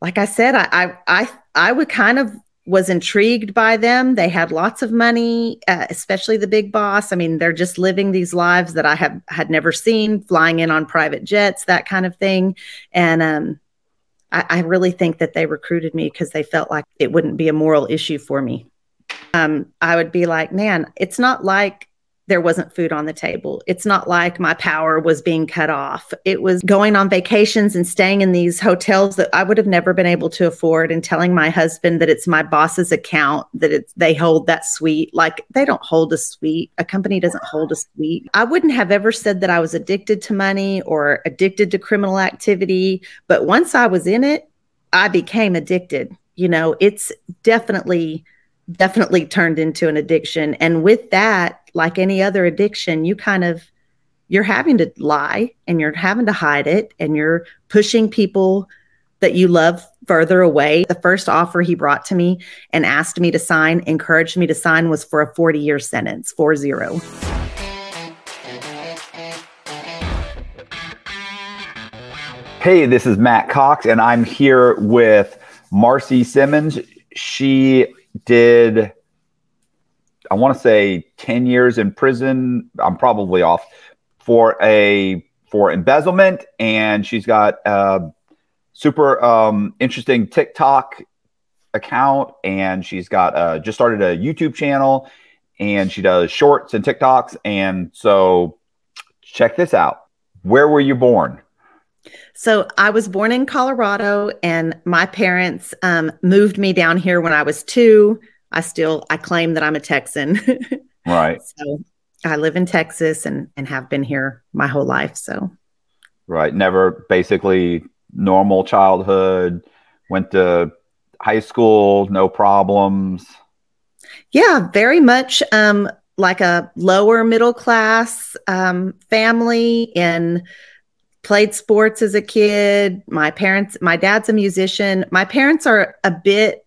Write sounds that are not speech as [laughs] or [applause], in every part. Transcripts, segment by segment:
Like I said, I, I, I, I would kind of was intrigued by them. They had lots of money, uh, especially the big boss. I mean, they're just living these lives that I have had never seen, flying in on private jets, that kind of thing. And um, I, I really think that they recruited me because they felt like it wouldn't be a moral issue for me. Um, I would be like, man, it's not like there wasn't food on the table. It's not like my power was being cut off. It was going on vacations and staying in these hotels that I would have never been able to afford and telling my husband that it's my boss's account that it's they hold that suite. Like they don't hold a suite. A company doesn't hold a suite. I wouldn't have ever said that I was addicted to money or addicted to criminal activity, but once I was in it, I became addicted. You know, it's definitely definitely turned into an addiction and with that like any other addiction, you kind of you're having to lie and you're having to hide it and you're pushing people that you love further away. The first offer he brought to me and asked me to sign, encouraged me to sign was for a 40 year sentence, 4 0. Hey, this is Matt Cox, and I'm here with Marci Simmons. She did I want to say 10 years in prison. I'm probably off for a for embezzlement, and she's got a super um, interesting TikTok account, and she's got uh, just started a YouTube channel, and she does shorts and TikToks. And so, check this out. Where were you born? So I was born in Colorado, and my parents um, moved me down here when I was two I still I claim that I'm a Texan. [laughs] right. So I live in Texas and and have been here my whole life. So right, never basically normal childhood. Went to high school, no problems. Yeah, very much um, like a lower middle class um, family and played sports as a kid. My parents, my dad's a musician. My parents are a bit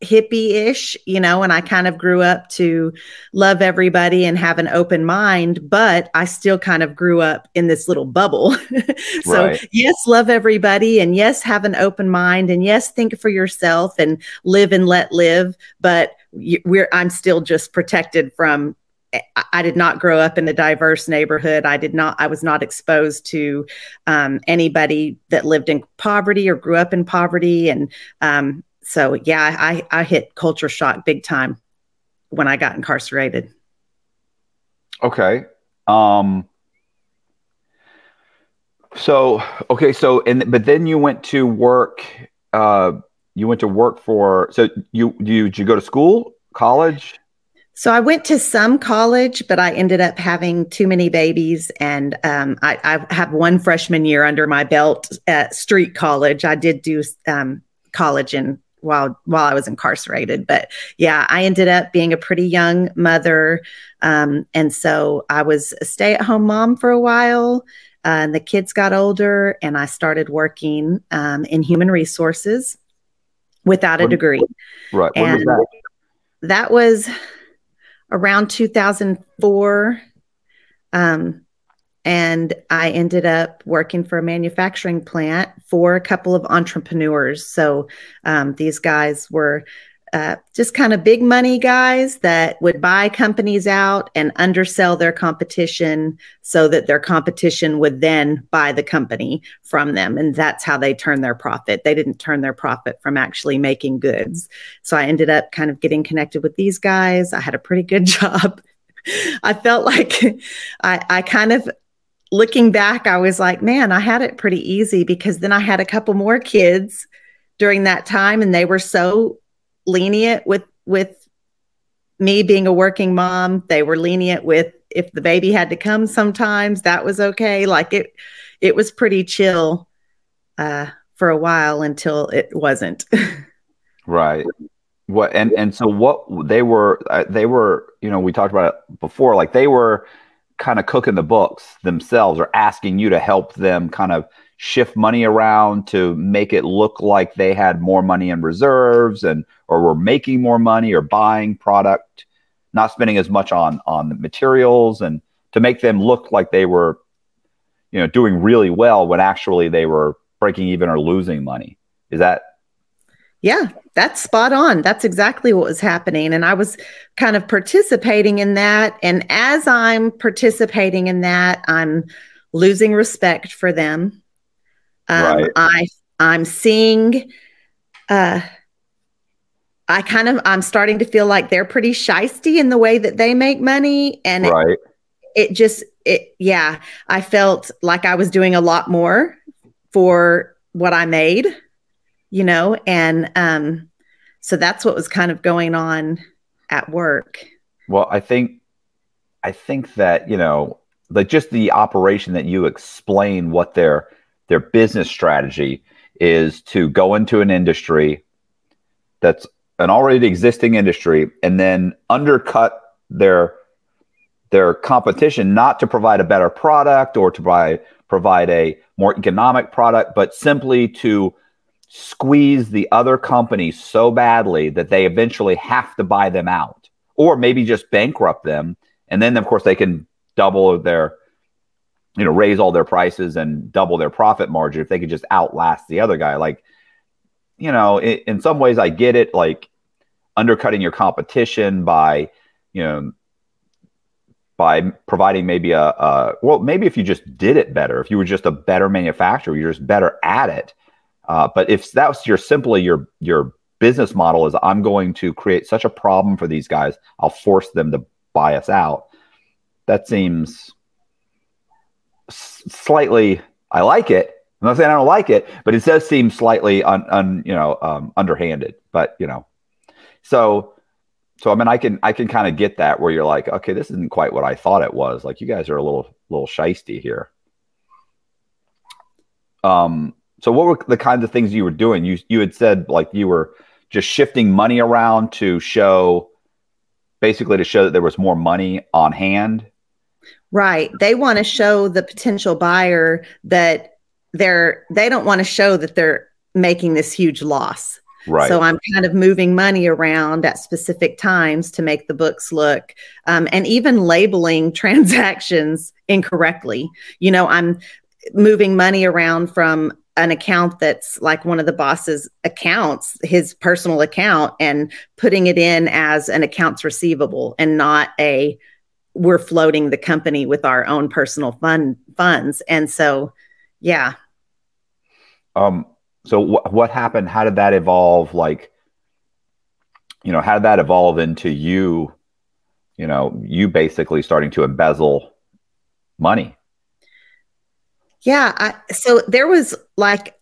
hippie-ish, you know, and I kind of grew up to love everybody and have an open mind, but I still kind of grew up in this little bubble. [laughs] so, right. yes, love everybody and yes, have an open mind and yes, think for yourself and live and let live, but we're I'm still just protected from I did not grow up in a diverse neighborhood. I did not, I was not exposed to um, anybody that lived in poverty or grew up in poverty. And um, so yeah, I I hit culture shock big time when I got incarcerated. Okay. Um so okay, so and but then you went to work uh you went to work for so you you did you go to school, college? So I went to some college, but I ended up having too many babies, and um, I, I, have one freshman year under my belt at Street College. I did do um, college in while while I was incarcerated. But yeah, I ended up being a pretty young mother, um, and so I was a stay at home mom for a while. Uh, and the kids got older, and I started working um, in human resources without a degree. Right. When and was that? that was around 2004. Um, and I ended up working for a manufacturing plant for a couple of entrepreneurs. So um, these guys were uh, just kind of big money guys that would buy companies out and undersell their competition so that their competition would then buy the company from them. And that's how they turn their profit. They didn't turn their profit from actually making goods. So I ended up kind of getting connected with these guys. I had a pretty good [laughs] job. I felt like I, I kind of looking back, I was like, man, I had it pretty easy because then I had a couple more kids during that time and they were so lenient with with me being a working mom. They were lenient with if the baby had to come sometimes, that was okay. Like it it was pretty chill uh, for a while until it wasn't. [laughs] Right. What and and so what they were uh, they were you know we talked about it before like they were kind of cooking the books themselves or asking you to help them kind of shift money around to make it look like they had more money in reserves and or were making more money or buying product not spending as much on on the materials and to make them look like they were you know doing really well when actually they were breaking even or losing money. Is that yeah, that's spot on. That's exactly what was happening. And I was kind of participating in that. And as I'm participating in that, I'm losing respect for them. Um, right. I I'm seeing uh I kind of I'm starting to feel like they're pretty shisty in the way that they make money. And right. it, it just it yeah, I felt like I was doing a lot more for what I made you know, and um, so that's what was kind of going on at work. Well, I think, I think that you know, like just the operation that you explain what their their business strategy is to go into an industry that's an already existing industry and then undercut their their competition not to provide a better product or to provide provide a more economic product but simply to squeeze the other company so badly that they eventually have to buy them out or maybe just bankrupt them. And then of course they can double their you know raise all their prices and double their profit margin if they could just outlast the other guy. Like you know in, in some ways i get it like undercutting your competition by you know by providing maybe a, a well maybe if you just did it better if you were just a better manufacturer you're just better at it uh, but if that's your simply your your business model is I'm going to create such a problem for these guys, I'll force them to buy us out. That seems s- slightly. I like it. I'm not saying I don't like it, but it does seem slightly un, un you know um, underhanded. But you know, so so I mean, I can I can kind of get that where you're like, okay, this isn't quite what I thought it was. Like you guys are a little little shisty here. Um, so what were the kinds of things you were doing? You you had said like you were just shifting money around to show basically to show that there was more money on hand. Right. They want to show the potential buyer that they're they don't want to show that they're making this huge loss. Right. So I'm kind of moving money around at specific times to make the books look, um, and even labeling [laughs] transactions incorrectly. You know, I'm moving money around from an account that's like one of the boss's accounts, his personal account, and putting it in as an accounts receivable and not a we're floating the company with our own personal fund funds. And so, yeah. Um. So wh- what happened? How did that evolve? Like, you know, how did that evolve into you? You know, you basically starting to embezzle money yeah. I, so there was like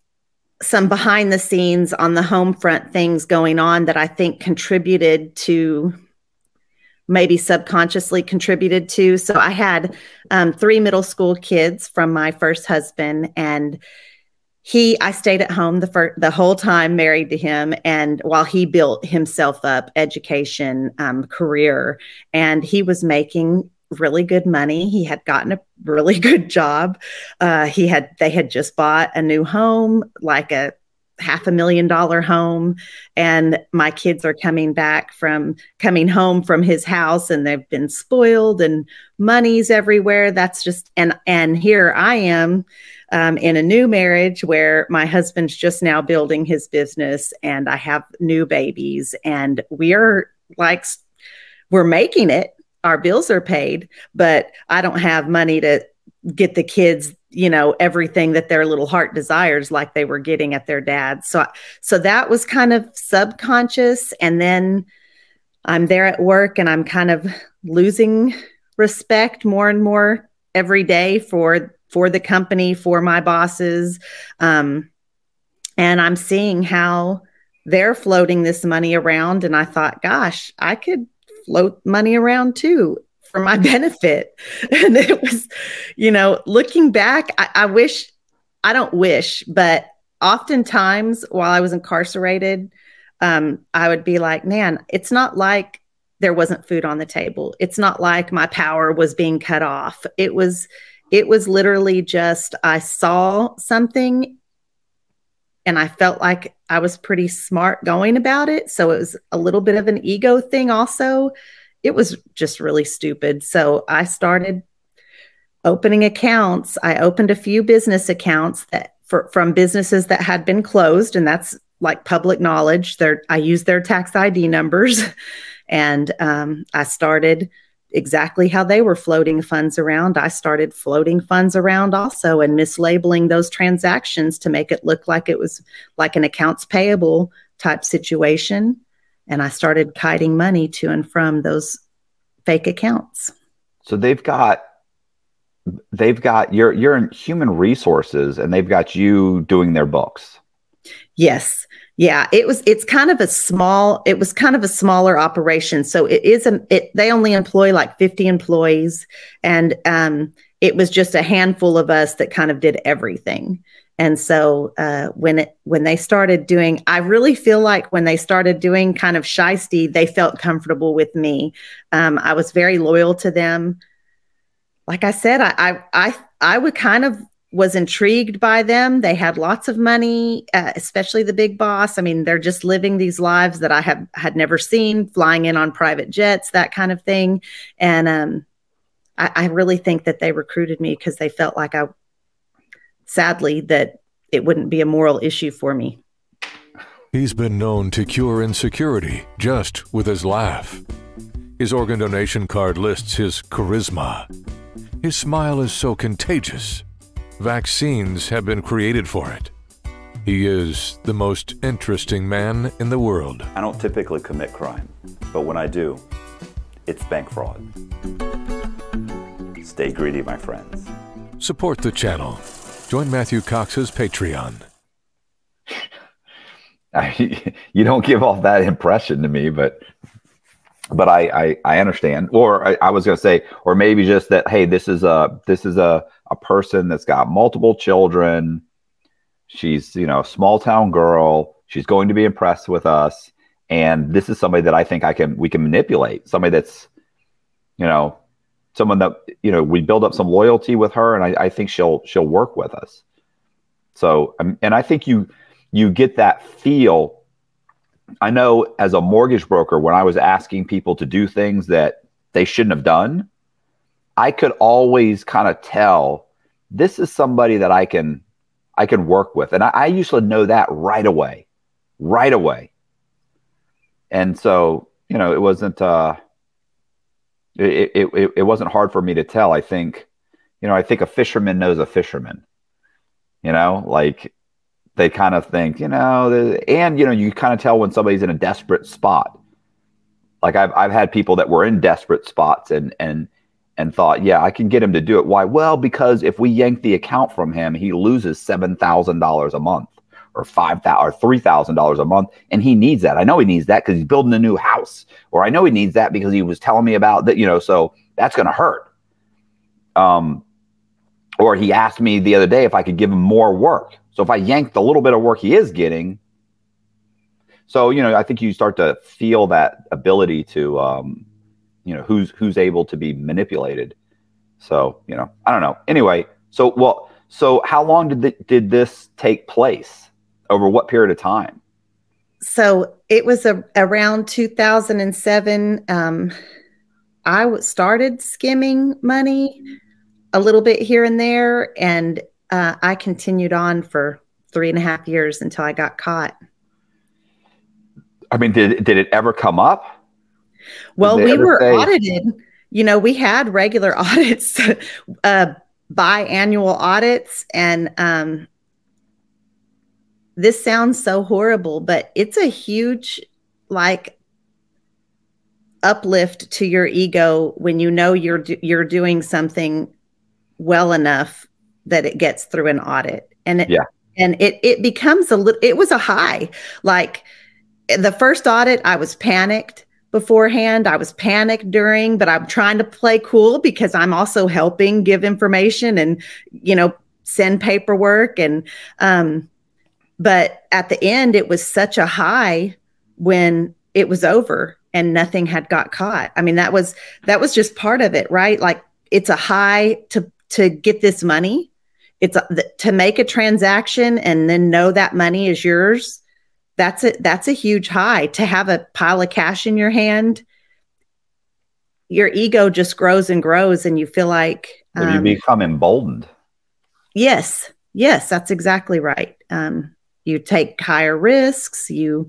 some behind the scenes on the home front things going on that I think contributed to maybe subconsciously contributed to. So I had um, three middle school kids from my first husband, and he I stayed at home the first, the whole time married to him, and while he built himself up, education, um, career, and he was making really good money. He had gotten a really [laughs] good job. Uh, he had they had just bought a new home, like a half a million dollar home and my kids are coming back from coming home from his house and they've been spoiled and money's everywhere that's just and and here i am um, in a new marriage where my husband's just now building his business and i have new babies and we're like we're making it our bills are paid, but I don't have money to get the kids, you know, everything that their little heart desires like they were getting at their dad. So so that was kind of subconscious and then I'm there at work and I'm kind of losing respect more and more every day for for the company, for my bosses. Um and I'm seeing how they're floating this money around and I thought, gosh, I could float money around too for my [laughs] benefit. And it was, you know, looking back, I, I wish, I don't wish, but oftentimes while I was incarcerated, um, I would be like, man, it's not like there wasn't food on the table. It's not like my power was being cut off. It was, it was literally just I saw something and I felt like I was pretty smart going about it. So it was a little bit of an ego thing, also. It was just really stupid. So I started opening accounts. I opened a few business accounts that for, from businesses that had been closed, and that's like public knowledge. Their I used their tax ID numbers, [laughs] and um, I started exactly how they were floating funds around. I started floating funds around also and mislabeling those transactions to make it look like it was like an accounts payable type situation. And I started kiting money to and from those fake accounts. So they've got they've got you're you're in human resources and they've got you doing their books. Yes. Yeah, it was it's kind of a small it was kind of a smaller operation. So it is a it they only employ like 50 employees and um it was just a handful of us that kind of did everything. And so uh, when it when they started doing, I really feel like when they started doing kind of shisty, they felt comfortable with me. Um, I was very loyal to them. Like I said, I I I, I would kind of was intrigued by them. They had lots of money, uh, especially the big boss. I mean, they're just living these lives that I have had never seen, flying in on private jets, that kind of thing. And um, I, I really think that they recruited me because they felt like I, sadly, that it wouldn't be a moral issue for me. He's been known to cure insecurity just with his laugh. His organ donation card lists his charisma. His smile is so contagious Vaccines have been created for it. He is the most interesting man in the world. I don't typically commit crime, but when I do, it's bank fraud. Stay greedy, my friends. Support the channel. Join Matthew Cox's Patreon. [laughs] I, you don't give off that impression to me, but but I I, I understand. Or I, I was going to say, or maybe just that. Hey, this is a this is a a person that's got multiple children. She's, you know, small town girl. She's going to be impressed with us. And this is somebody that I think I can, we can manipulate. Somebody that's, you know, someone that, you know, we build up some loyalty with her and I, I think she'll, she'll work with us. So, um, and I think you, you get that feel. I know as a mortgage broker, when I was asking people to do things that they shouldn't have done, I could always kind of tell this is somebody that I can I can work with. And I, I usually know that right away. Right away. And so, you know, it wasn't uh it, it, it wasn't hard for me to tell. I think, you know, I think a fisherman knows a fisherman. You know, like they kind of think, you know, and you know, you kind of tell when somebody's in a desperate spot. Like I've I've had people that were in desperate spots and and and thought, yeah, I can get him to do it. Why? Well, because if we yank the account from him, he loses seven thousand dollars a month, or five thousand, or three thousand dollars a month, and he needs that. I know he needs that because he's building a new house, or I know he needs that because he was telling me about that. You know, so that's going to hurt. Um, or he asked me the other day if I could give him more work. So if I yank the little bit of work he is getting, so you know, I think you start to feel that ability to. Um, you know who's who's able to be manipulated. So you know i don't know. Anyway so well so how long did did this take place? Over what period of time? So it was a, around 2007 um, i started skimming money a little bit here and there and uh, i continued on for three and a half years until i got caught i mean did, did it ever come up well, we were say- audited. You know, we had regular [laughs] audits, uh, biannual audits, and um, this sounds so horrible, but it's a huge, like, uplift to your ego when you know you're you're doing something well enough that it gets through an audit, and it, yeah, and it it becomes a little. It was a high, like the first audit, I was panicked beforehand. I was panicked during, but I'm trying to play cool because I'm also helping give information and, you know, send paperwork. And, um, but at the end, it was such a high when it was over and nothing had got caught. I mean, that was that was just part of it, right? Like it's a high to to get this money. It's to make a transaction and then know that money is yours. That's a that's a huge high to have a pile of cash in your hand. Your ego just grows and grows, and you feel like um, you become emboldened. Yes, yes, that's exactly right. Um, you take higher risks. You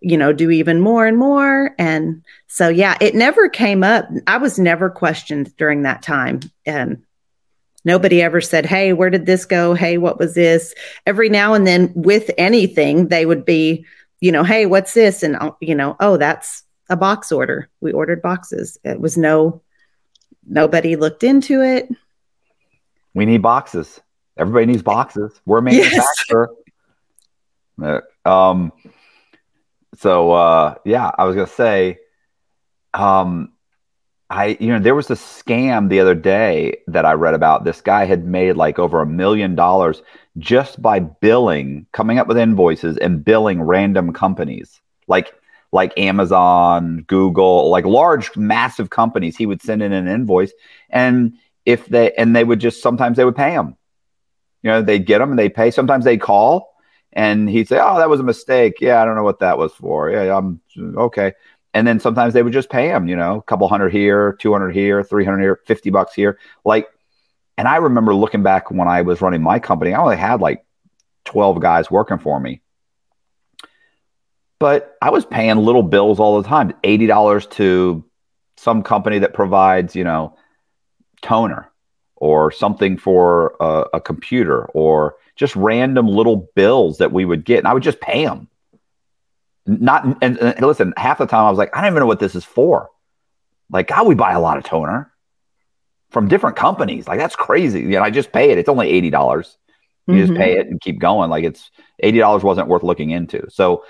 you know, do even more and more. And so, yeah, it never came up. I was never questioned during that time. And nobody ever said, Hey, where did this go? Hey, what was this? Every now and then, with anything, they would be, you know, Hey, what's this? And, uh, you know, oh, that's a box order. We ordered boxes. It was no, nobody looked into it. We need boxes. Everybody needs boxes. We're a [laughs] manufacturer. Yes. um, so uh, yeah, I was gonna say, um, I you know there was a scam the other day that I read about. This guy had made like over a million dollars just by billing, coming up with invoices and billing random companies like like Amazon, Google, like large massive companies. He would send in an invoice, and if they and they would just sometimes they would pay him. You know, they get them and they pay. Sometimes they call and he'd say, "Oh, that was a mistake. Yeah, I don't know what that was for. Yeah, I'm okay." And then sometimes they would just pay him, you know, a couple hundred here, two hundred here, three hundred here, fifty bucks here, like. And I remember looking back when I was running my company, I only had like twelve guys working for me, but I was paying little bills all the time, eighty dollars to some company that provides, you know, toner or something for a, a computer or just random little bills that we would get, and I would just pay them. Not and, and listen, half the time I was like, I don't even know what this is for. Like, God, we buy a lot of toner from different companies. Like, that's crazy. You know, I just pay it. It's only eighty dollars. You mm-hmm. just pay it and keep going. Like, it's eighty dollars wasn't worth looking into. So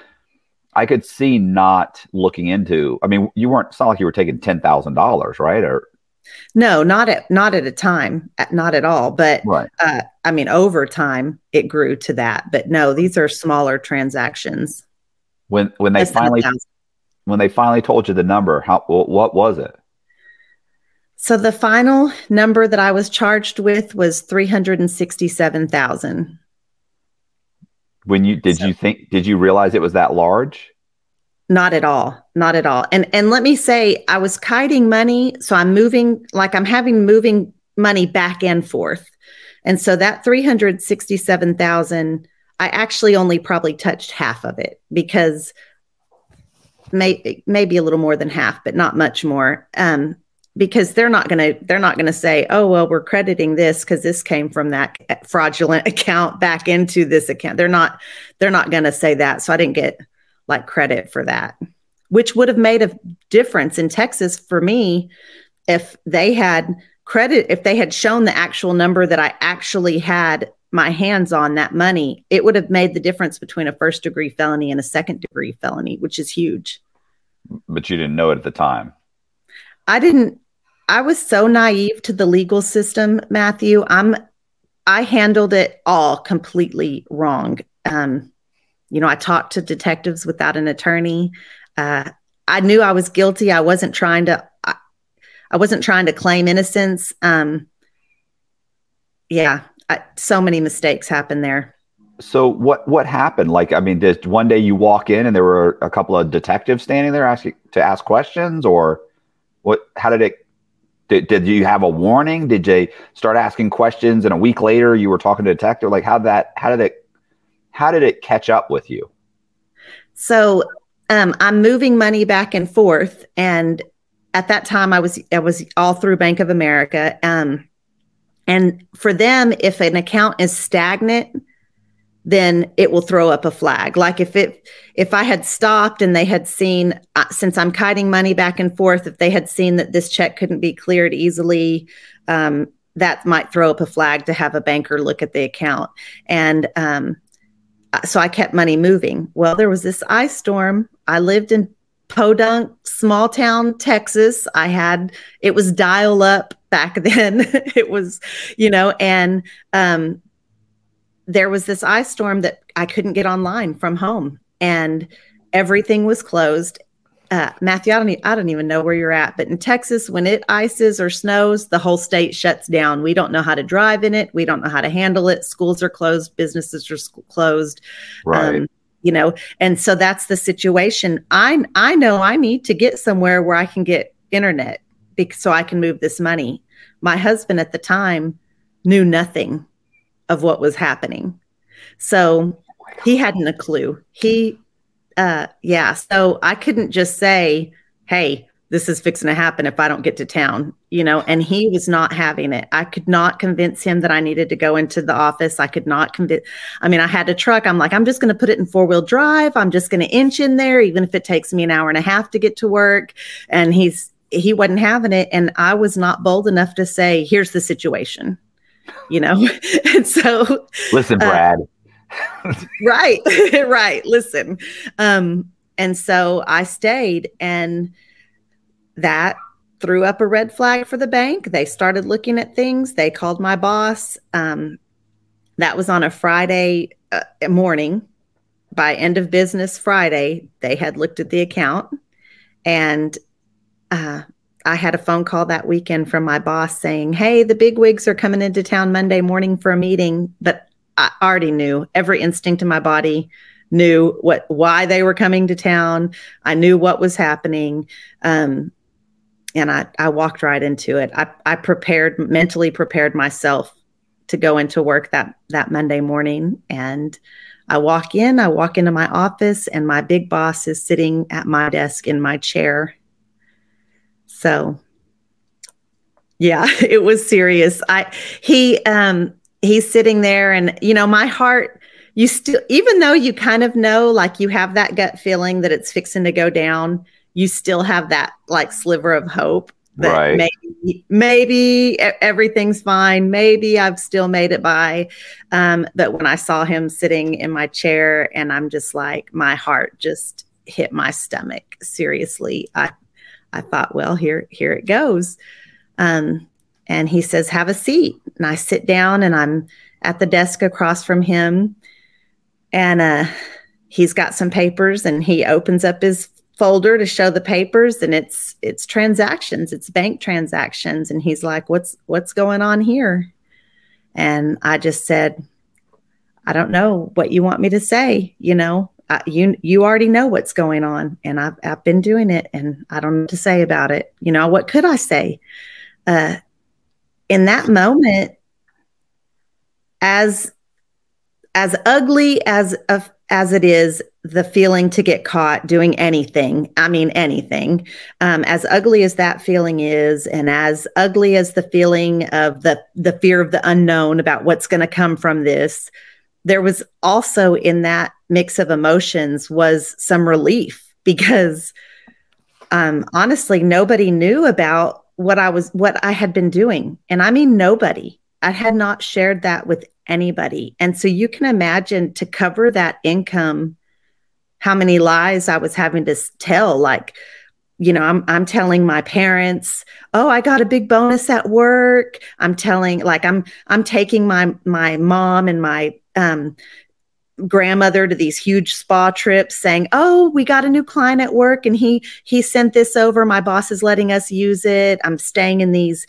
I could see not looking into. I mean, you weren't. It's not like you were taking ten thousand dollars, right? Or no, not at not at a time, not at all. But right. uh, I mean, over time it grew to that. But no, these are smaller transactions. When when they finally when they finally told you the number, how what was it? So the final number that I was charged with was three hundred and sixty-seven thousand. When you did so, you think did you realize it was that large? Not at all. Not at all. And and let me say I was kiting money, so I'm moving like I'm having moving money back and forth. And so that 367,000 I actually only probably touched half of it because may, maybe a little more than half, but not much more. Um, because they're not going to they're not going to say, "Oh, well, we're crediting this cuz this came from that fraudulent [laughs] account back into this account." They're not they're not going to say that. So I didn't get like credit for that, which would have made a difference in Texas for me if they had credit, if they had shown the actual number that I actually had my hands on that money, it would have made the difference between a first degree felony and a second degree felony, which is huge. But you didn't know it at the time. I didn't. I was so naive to the legal system, Matthew. I'm. I handled it all completely wrong. Um, you know, I talked to detectives without an attorney. Uh, I knew I was guilty. I wasn't trying to. I, I wasn't trying to claim innocence. Um, yeah, I, so many mistakes happened there. So what what happened? Like, I mean, did one day you walk in and there were a couple of detectives standing there asking to ask questions, or what? How did it? Did, did you have a warning? Did they start asking questions, and a week later you were talking to a detective? Like, how that? How did it how did it catch up with you? So um, I'm moving money back and forth, and at that time I was I was all through Bank of America. Um, and for them, if an account is stagnant, then it will throw up a flag. Like if it if I had stopped and they had seen uh, since I'm kiting money back and forth, if they had seen that this check couldn't be cleared easily, um, that might throw up a flag to have a banker look at the account. And um, so I kept money moving. Well, there was this ice storm. I lived in Podunk, small town Texas. I had it was dial up back [laughs] then. it was, you know, and um, there was this ice storm that I couldn't get online from home, and everything was closed. Uh, Matthew, I don't, I don't even know where you're at, but in Texas, when it ices or snows, the whole state shuts down. We don't know how to drive in it. We don't know how to handle it. Schools are closed. Businesses are sc- closed. Right. Um, you know, and so that's the situation. I I know I need to get somewhere where I can get internet because so I can move this money. My husband at the time knew nothing of what was happening. So he hadn't a clue. He, uh, yeah. So I couldn't just say, hey, this is fixing to happen if I don't get to town, you know, and he was not having it. I could not convince him that I needed to go into the office. I could not convince, I mean, I had a truck. I'm like, I'm just going to put it in four wheel drive. I'm just going to inch in there, even if it takes me an hour and a half to get to work. And he's, he wasn't having it. And I was not bold enough to say, here's the situation you know [laughs] and so listen uh, brad uh, right. [laughs] Right. Listen um and so i stayed and that threw up a red flag for the bank. They started looking at things. They called my boss. Um that was on a friday uh, morning. By end of business friday they had looked at the account and uh, I had a phone call that weekend from my boss saying, Hey, the big wigs are coming into town Monday morning for a meeting. But I already knew every instinct in my body knew what why they were coming to town. I knew what was happening. Um, and I, I walked right into it. I, I prepared mentally prepared myself to go into work that that Monday morning. And I walk in, I walk into my office, and my big boss is sitting at my desk in my chair so yeah, [laughs] it was serious. I he um he's sitting there and you know, my heart you still even though you kind of know like you have that gut feeling that it's fixing to go down, you still have that like sliver of hope that Right. maybe maybe everything's fine. Maybe I've still made it by. Um, but when I saw him sitting in my chair and I'm just like my heart just hit my stomach. Seriously. I I thought, well, here, here it goes. Um, and he says, have a seat. And I sit down and I'm at the desk across from him. And uh, he's got some papers and he opens up his folder to show the papers and it's it's transactions. It's bank transactions. And he's like what's what's going on here? And i just said i don't know what you want me to say you know? I, you you already know what's going on and I've, I've been doing it and i don't know what to say about it. You know what could i say? Uh, in that moment as as ugly as as it is the feeling to get caught doing anything i mean anything um, as ugly as that feeling is and as ugly as the feeling of the the fear of the unknown about what's going to come from this there was also in that mix of emotions was some relief because um, honestly nobody knew about what i was what i had been doing. And i mean nobody. I had not shared that with anybody. And so you can imagine to cover that income how many lies i was having to tell. Like you know i'm i'm telling my parents oh i got a big bonus at work. I'm telling like i'm i'm taking my my mom and my um grandmother to these huge spa trips saying oh we got a new client at work and he he sent this over. My boss is letting us use it. I'm staying in these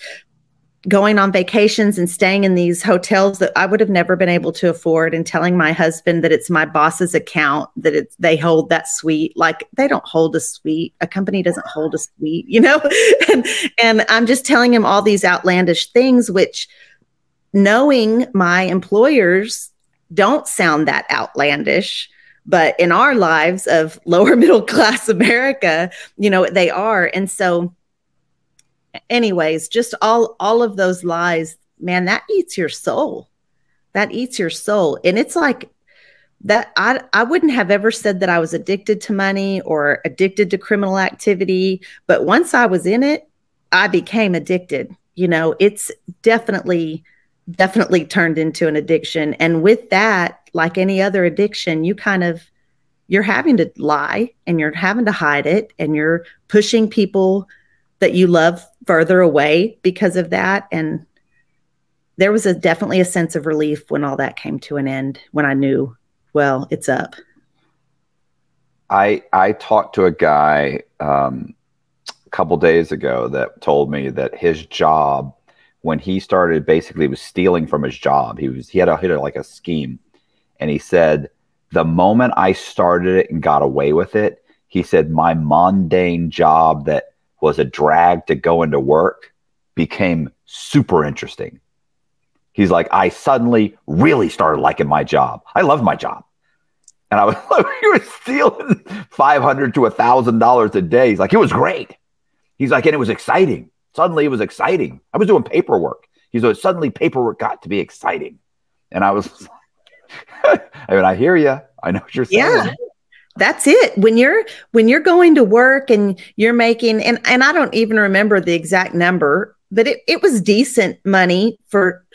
going on vacations and staying in these hotels that I would have never been able to afford and telling my husband that it's my boss's account that it's they hold that suite. Like they don't hold a suite. A company doesn't hold a suite you know? [laughs] And and I'm just telling him all these outlandish things which knowing my employers don't sound that outlandish but in our lives of [laughs] lower middle class America you know they are. And so anyways just all all of those lies man that eats your soul. That eats your soul. And it's like that I I wouldn't have ever said that I was addicted to money or addicted to criminal activity, but once I was in it, I became addicted. You know, it's definitely definitely turned into an addiction. And with that, like any other addiction, you kind of you're having to lie and you're having to hide it and you're pushing people that you love further away because of that. And there was a definitely a sense of relief when all that came to an end when i knew well it's up. I i talked to a guy um, a couple days ago that told me that his job when he started basically was stealing from his job he was he had a, had like a scheme and he said the moment I started it and got away with it, he said my mundane job that was a drag to go into work became super interesting. He's like, I suddenly really started liking my job. I love my job. And I was like, you were stealing 500 to a thousand dollars a day. He's like, it was great. He's like, and it was exciting. Suddenly it was exciting. I was doing paperwork. He's like, suddenly paperwork got to be exciting. And I was [laughs] I mean, I hear you. I know what you're saying. Yeah. That's it. When you're when you're going to work and you're making and and I don't even remember the exact number, but it, it was decent money for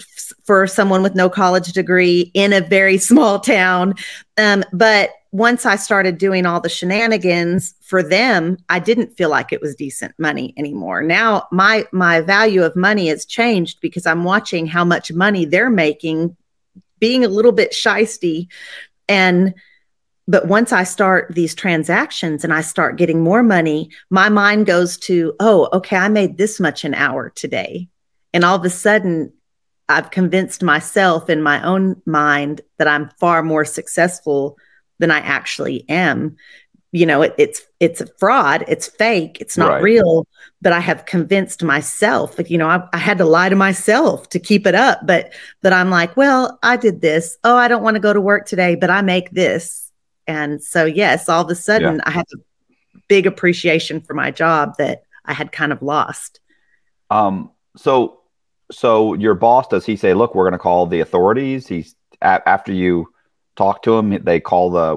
for someone with no college degree in a very [laughs] small town. Um, but once I started doing all the shenanigans for them, I didn't feel like it was decent money anymore. Now my my value of money has changed because I'm watching how much money they're making being a little bit shisty and but once I start these transactions and I start getting more money, my mind goes to, oh, okay, I made this much an hour today. And all of a sudden, I've convinced myself in my own mind that I'm far more successful than I actually am you know it, it's it's a fraud it's fake it's not right. real but i have convinced myself like you know I, I, had to lie to myself to keep it up but but i'm like well i did this oh i don't want to go to work today but i make this and so yes all of a sudden yeah. i have a big appreciation for my job that i had kind of lost um so so your boss does he say look we're going to call the authorities he's a- after you talk to them. They call the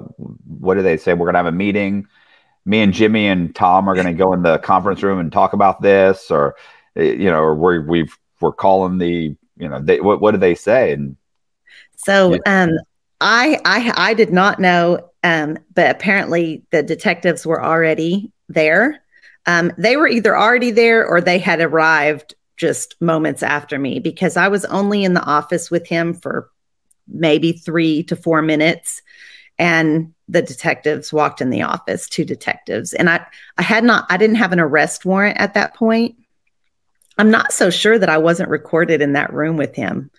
what do they say? We're gonna have a meeting. Me and Jimmy and Tom are gonna go in the conference room and talk about this, or eh, you know, or we're we've we're calling the you know they what what do they say? And so um, I I I did not know, um, but apparently the detectives were already there. Um, they were either already there or they had arrived just moments after me because I was only in the office with him for maybe three to four minutes. And the detectives walked in the office, two detectives. And I, I had not, I didn't have an arrest warrant at that point. I'm not so sure that I wasn't recorded in that room with him.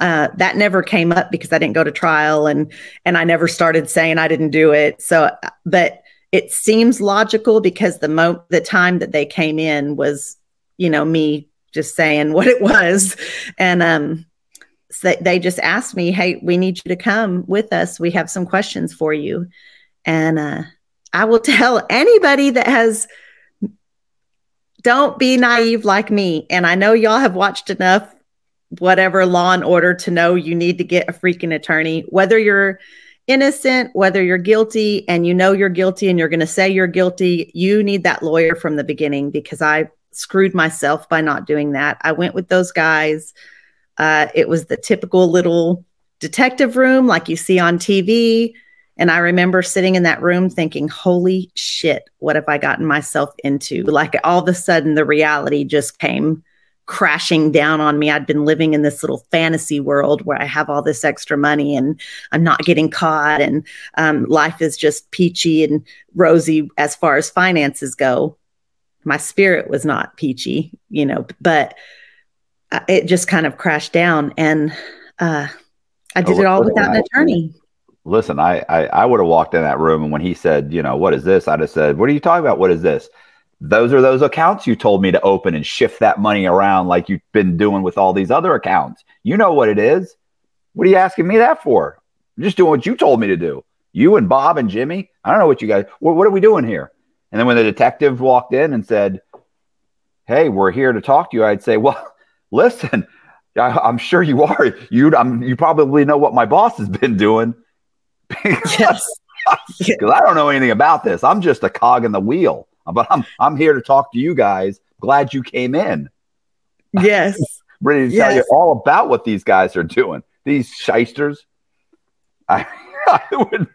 Uh, that never came up because I didn't go to trial and and I never started saying I didn't do it. So, but it seems logical because the mo the time that they came in was, you know, me just saying [laughs] what it was, and um, so they just asked me, Hey, we need you to come with us. We have some questions for you. And uh, I will [laughs] tell anybody that has, don't be naive like me. And I know y'all have watched enough, whatever law and order to know you need to get a freaking attorney, whether you're innocent, whether you're guilty and you know you're guilty and you're going to say you're guilty, you need that lawyer from the beginning because I screwed myself by not doing that. I went with those guys uh, it was the typical little detective room like you see on TV. And I remember sitting in that room thinking, holy shit, what have I gotten myself into? Like all of a sudden, the reality just came crashing down on me. I'd been living in this little fantasy world where I have all this extra money and I'm not getting caught, and um, life is just peachy and rosy as far as finances go. My spirit was not peachy, you know, but it just kind of crashed down and uh, I did oh, it all without an attorney. Listen, I, I, I would have walked in that room and when he said, you know, what is this? I'd have said, what are you talking about? What is this? Those are those accounts you told me to open and shift that money around like you've been doing with all these other accounts. You know what it is. What are you asking me that for? I'm just doing what you told me to do. You and Bob and Jimmy. I don't know what you guys, what, what are we doing here? And then when the detective walked in and said, Hey, we're here to talk to you, I'd say, Well, listen, I, am sure you are. You, I'm, you probably know what my boss has been doing. Yes. [laughs] because I don't know anything about this. I'm just a cog in the wheel, but I'm I'm here to talk to you guys. Glad you came in, yes. [laughs] ready to tell you all about what these guys are doing. These shysters. I, [laughs] I would,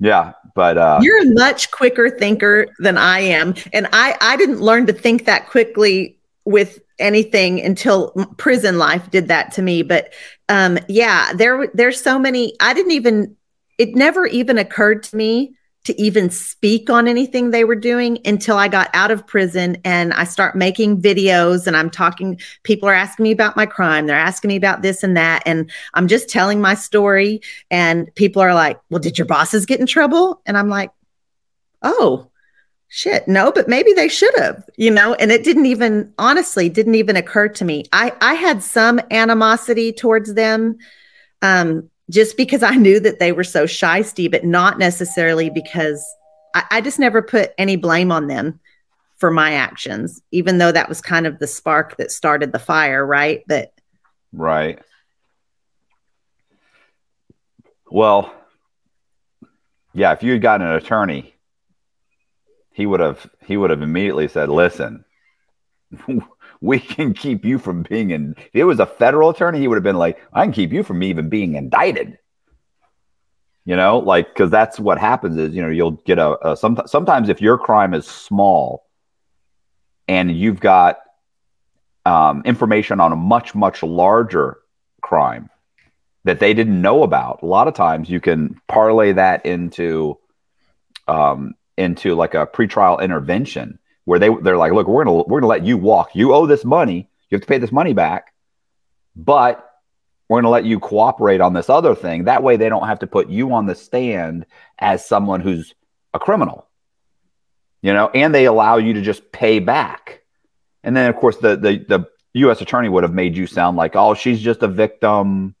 yeah, but uh, You're a much quicker thinker than I am. And I, I didn't learn to think that quickly with anything until prison life did that to me. But um, yeah, there there's so many. I didn't even. It never even occurred to me to even speak on anything they were doing until I got out of prison and I start making videos and I'm talking. People are asking me about my crime. They're asking me about this and that, and I'm just telling my story. And people are like, "Well, did your bosses get in trouble?" And I'm like, "Oh." Shit no but maybe they should have you know and it didn't even honestly didn't even occur to me i i had some animosity towards them um just because i knew that they were so shisty but not necessarily because I, I just never put any blame on them for my actions even though that was kind of the spark that started the fire right but Right. Well, yeah, if you had gotten an attorney, he would have he would have immediately said, "Listen, [laughs] we can keep you from being in." If it was a federal attorney, he would have been like, "I can keep you from even being indicted." You know, like because that's what happens is you know you'll get a, a some, sometimes if your crime is small and you've got um, information on a much much larger crime that they didn't know about a lot of times you can parlay that into um, into like a pretrial intervention where they they're like look we're gonna we're gonna let you walk. You owe this money. You have to pay this money back but we're to let you cooperate on this other thing. That way they don't have to put you on the stand as someone who's a criminal you know and they allow you to just pay back. And then of course the the the U.S. attorney would have made you sound like, oh, she's just a victim,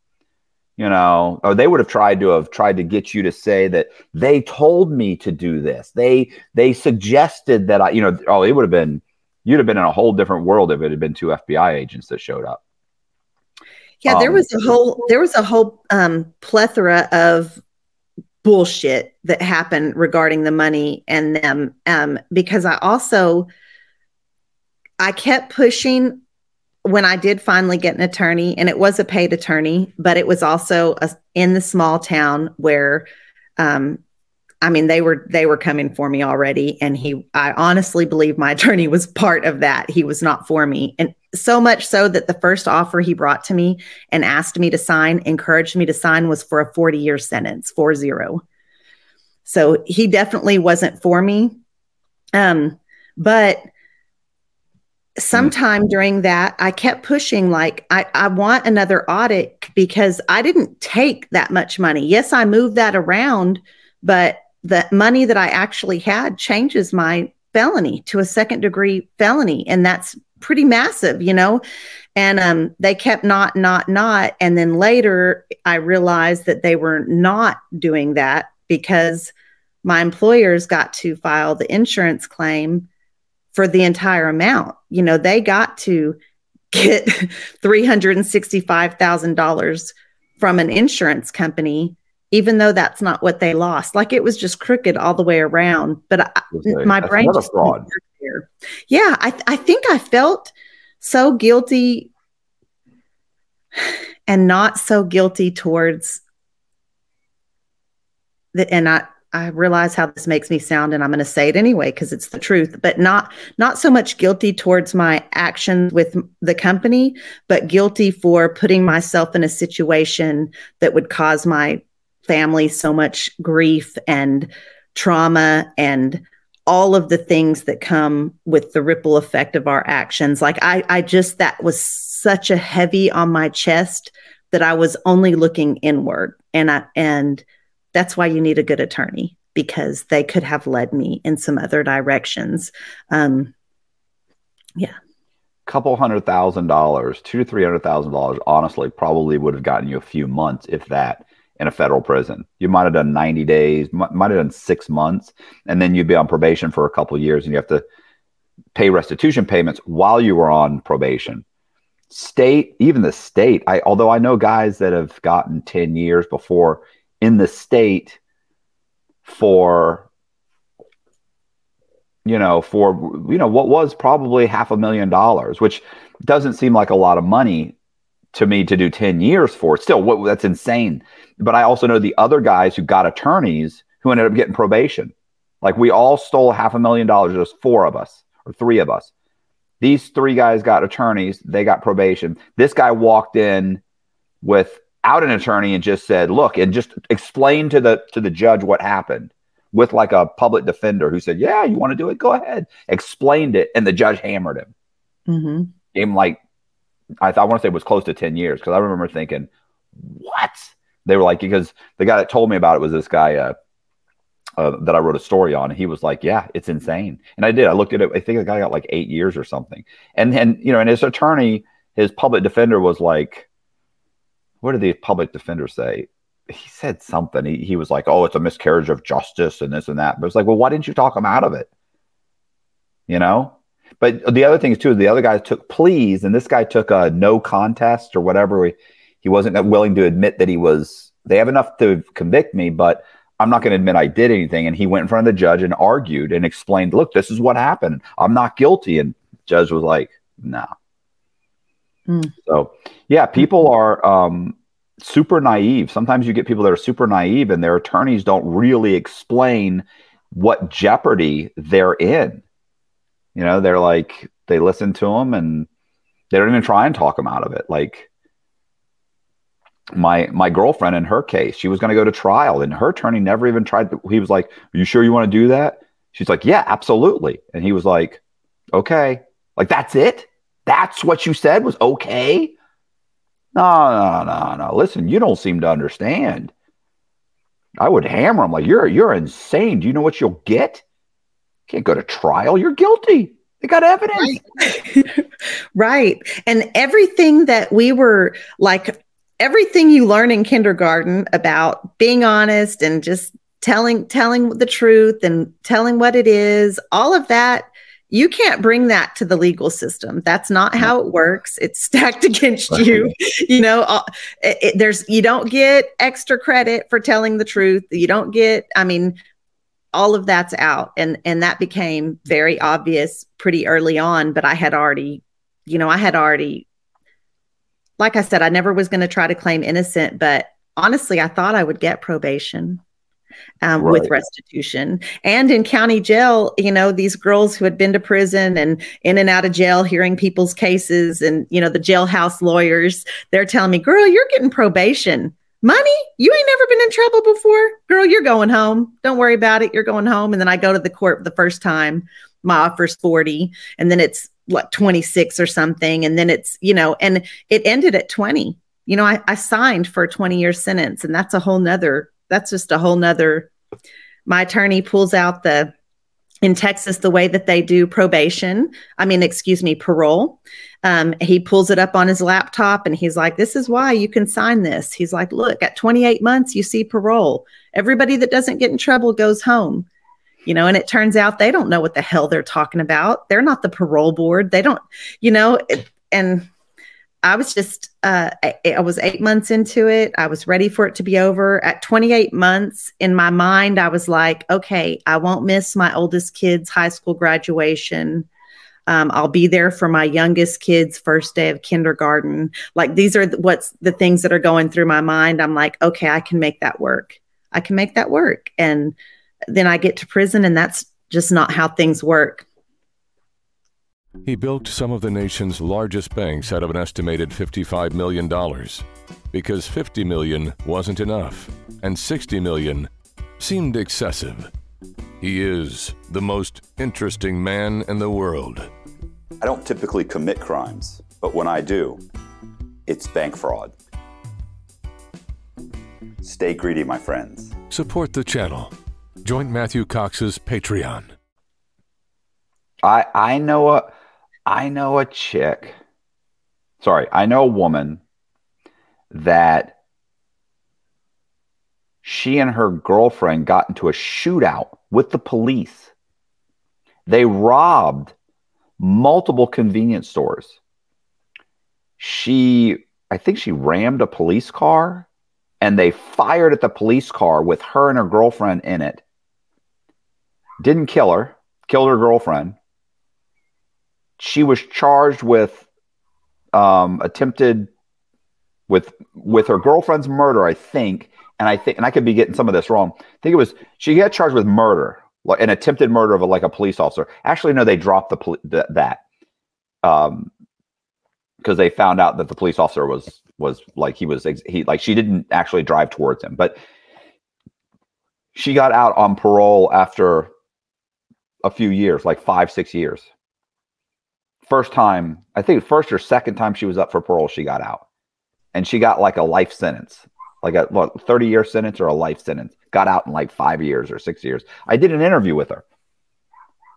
you know, or they would have tried to have tried to get you to say that they told me to do this. They they suggested that I, you know, oh, it would have been you'd have been in a whole different world if it had been two FBI agents that showed up. yeah there Um, was a whole there was a whole um plethora of bullshit that happened regarding the money and them um because i also i kept pushing when i did finally get an attorney and it was a paid attorney but it was also a, in the small town where um i mean they were they were coming for me already and he i honestly believe my [laughs] attorney was part of that. He was not for me. And so much so that the first offer he brought to me and asked me to sign encouraged me to sign was for a 40 year sentence 40 so he definitely wasn't for me. Um but sometime during that i kept pushing like I, I want another audit because i didn't take that much money. Yes i moved that around but the money that i actually had changes my felony to a second degree felony and that's pretty massive you know? And um, they kept not not not and then later i realized that they were not doing that because my employers got to file the insurance claim for the entire amount. You know, they got to get [laughs] $365,000 from an insurance company, even though that's not what they lost. Like it was just crooked all the way around. But I, my that's brain just fraud. didn't work there. Yeah, I, I think I felt so guilty and not so guilty towards the, and I, I realize how this makes me sound and I'm going to say it anyway because it's the truth but not not so much guilty towards my actions with the company but guilty for putting myself in a situation that would cause my family so much grief and trauma and all of the things that come with the ripple effect of our actions. Like I I just that was such a heavy on my chest that I was only looking inward and I and that's why you need a good attorney because they could have led me in some other directions. Um, yeah. couple hundred thousand dollars, two to three hundred thousand dollars, honestly, probably would have gotten you a few months, if that, in a federal prison. You might have done ninety days, mi- might have done six months, and then you'd be on probation for a couple years, and you have to pay restitution payments while you were on probation. State, even the state, I although I know guys that have gotten ten years before in the state for you know for you know what was probably half a million dollars which doesn't seem like a lot of money to me to do 10 years for. Still what that's insane. But i also know the other guys who got attorneys who ended up getting probation. Like we all stole half a million dollars just four of us or three of us. These three guys got attorneys. They got probation. This guy walked in without an attorney and just said look and just explain to the to the judge what happened with like a public defender who said yeah you want to do it go ahead explained it and the judge hammered him hmm gave him like I, I want to say it was close to 10 years because I remember thinking, what? They were like, because the guy that told me about it was this guy uh, uh, that I wrote a story on. And he was like, yeah, it's insane. And I did. I looked at it. I think the guy got like eight years or something. And then, you know, and his attorney, his public defender was like, what did the public defender say? He said something. He, he was like, oh, it's a miscarriage of justice and this and that. But it's like, well, why didn't you talk him out of it? You know? But the other thing is too, the other guys took pleas, and this guy took a no contest or whatever. He, he wasn't willing to admit that he was. They have enough to convict me, but I'm not going to admit I did anything. And he went in front of the judge and argued and explained, "Look, this is what happened. I'm not guilty." And judge was like, "No." Hmm. So yeah, people are um, super naive. Sometimes you get people that are super naive, and their attorneys don't really explain what jeopardy they're in. You know, they're like they listen to them and they don't even try and talk them out of it. Like my my girlfriend in her case, she was going to go to trial, and her attorney never even tried. To, he was like, "Are you sure you want to do that?" She's like, "Yeah, absolutely." And he was like, "Okay." Like that's it. That's what you said was okay. No, no, no, no. Listen, you don't seem to understand. I would hammer him like you're you're insane. Do you know what you'll get? can't go to trial. You're guilty. They got evidence. Right. [laughs] right. And everything that we were like, everything you learn in kindergarten about being honest and just telling telling the truth and telling what it is, all of that you can't bring that to the legal system. That's not how it works. It's stacked [laughs] against you. You know uh, it, it, there's you don't get extra credit for telling the truth. You don't get i mean all of that's out. And and that became very obvious pretty early on but i had already you know i had already like i said i never was going to try to claim innocent but honestly i thought i would get probation um, Right. with restitution. And in county jail you know these girls who had been to prison and in and out of jail hearing people's cases and you know the jailhouse lawyers they're telling me girl you're getting probation. Money? You ain't never been in trouble before? Girl you're going home. Don't worry about it. You're going home. And then i go to the court the first time. My offer's 40 and then it's like 26 or something. And then it's you know and it ended at 20 you know i, I signed for a 20 year sentence and that's a whole nother that's just a whole nother my attorney pulls out the in texas the way that they do probation i mean excuse me parole um, he pulls it up on his laptop and he's like, This is why you can sign this. He's like, Look, at 28 months, you see parole. Everybody that doesn't get in trouble goes home. You know, and it turns out they don't know what the hell they're talking about. They're not the parole board. They don't, you know, it, and I was just, uh, I, I was eight months into it. I was ready for it to be over. At 28 months, in my mind, I was like, okay, I won't miss my oldest kid's high school graduation. Um, I'll be there for my youngest kid's first day of kindergarten. Like these are the, what's the things that are going through my mind. I'm like, okay, I can make that work. I can make that work. And then I get to prison, and that's just not how things work. He built some of the nation's largest banks out of an estimated $55 million because 50 million wasn't enough and 60 million seemed excessive. He is the most interesting man in the world. I don't typically commit crimes, but when I do, it's bank fraud. Stay greedy, my friends. Support the channel. Join Matthew Cox's Patreon. I I know a I know a chick. Sorry, I know a woman that she and her girlfriend got into a shootout with the police. They robbed multiple convenience stores. She I think she rammed a police car and they fired at the police car with her and her girlfriend in it. Didn't kill her, killed her girlfriend. She was charged with um, attempted with with her girlfriend's murder, I think, and I think, and I could be getting some of this wrong. I think it was she got charged with murder, like an attempted murder of a, like a police officer. Actually, no, they dropped the, poli- the that um because they found out that the police officer was was like he was he like she didn't actually drive towards him, but she got out on parole after a few years, like five six years. First time, I think first or second time she was up for parole, she got out, and she got like a life sentence, like a what thirty year sentence or a life sentence. Got out in like five years or six years. I did an interview with her.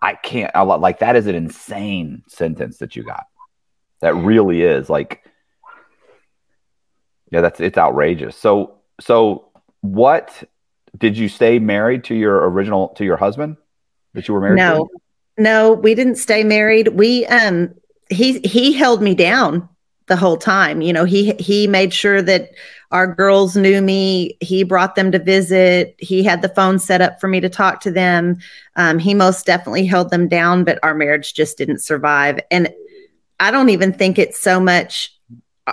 I can't I, like that is an insane sentence that you got. That really is like yeah, that's it's outrageous. So so what did you stay married to your original to your husband that you were married no, to? No, we didn't stay married. We um he he held me down the whole time. You know, he he made sure that our girls knew me. He brought them to visit. He had the phone set up for me to talk to them. Um, he most definitely held them down, but our marriage just didn't survive. And I don't even think it's so much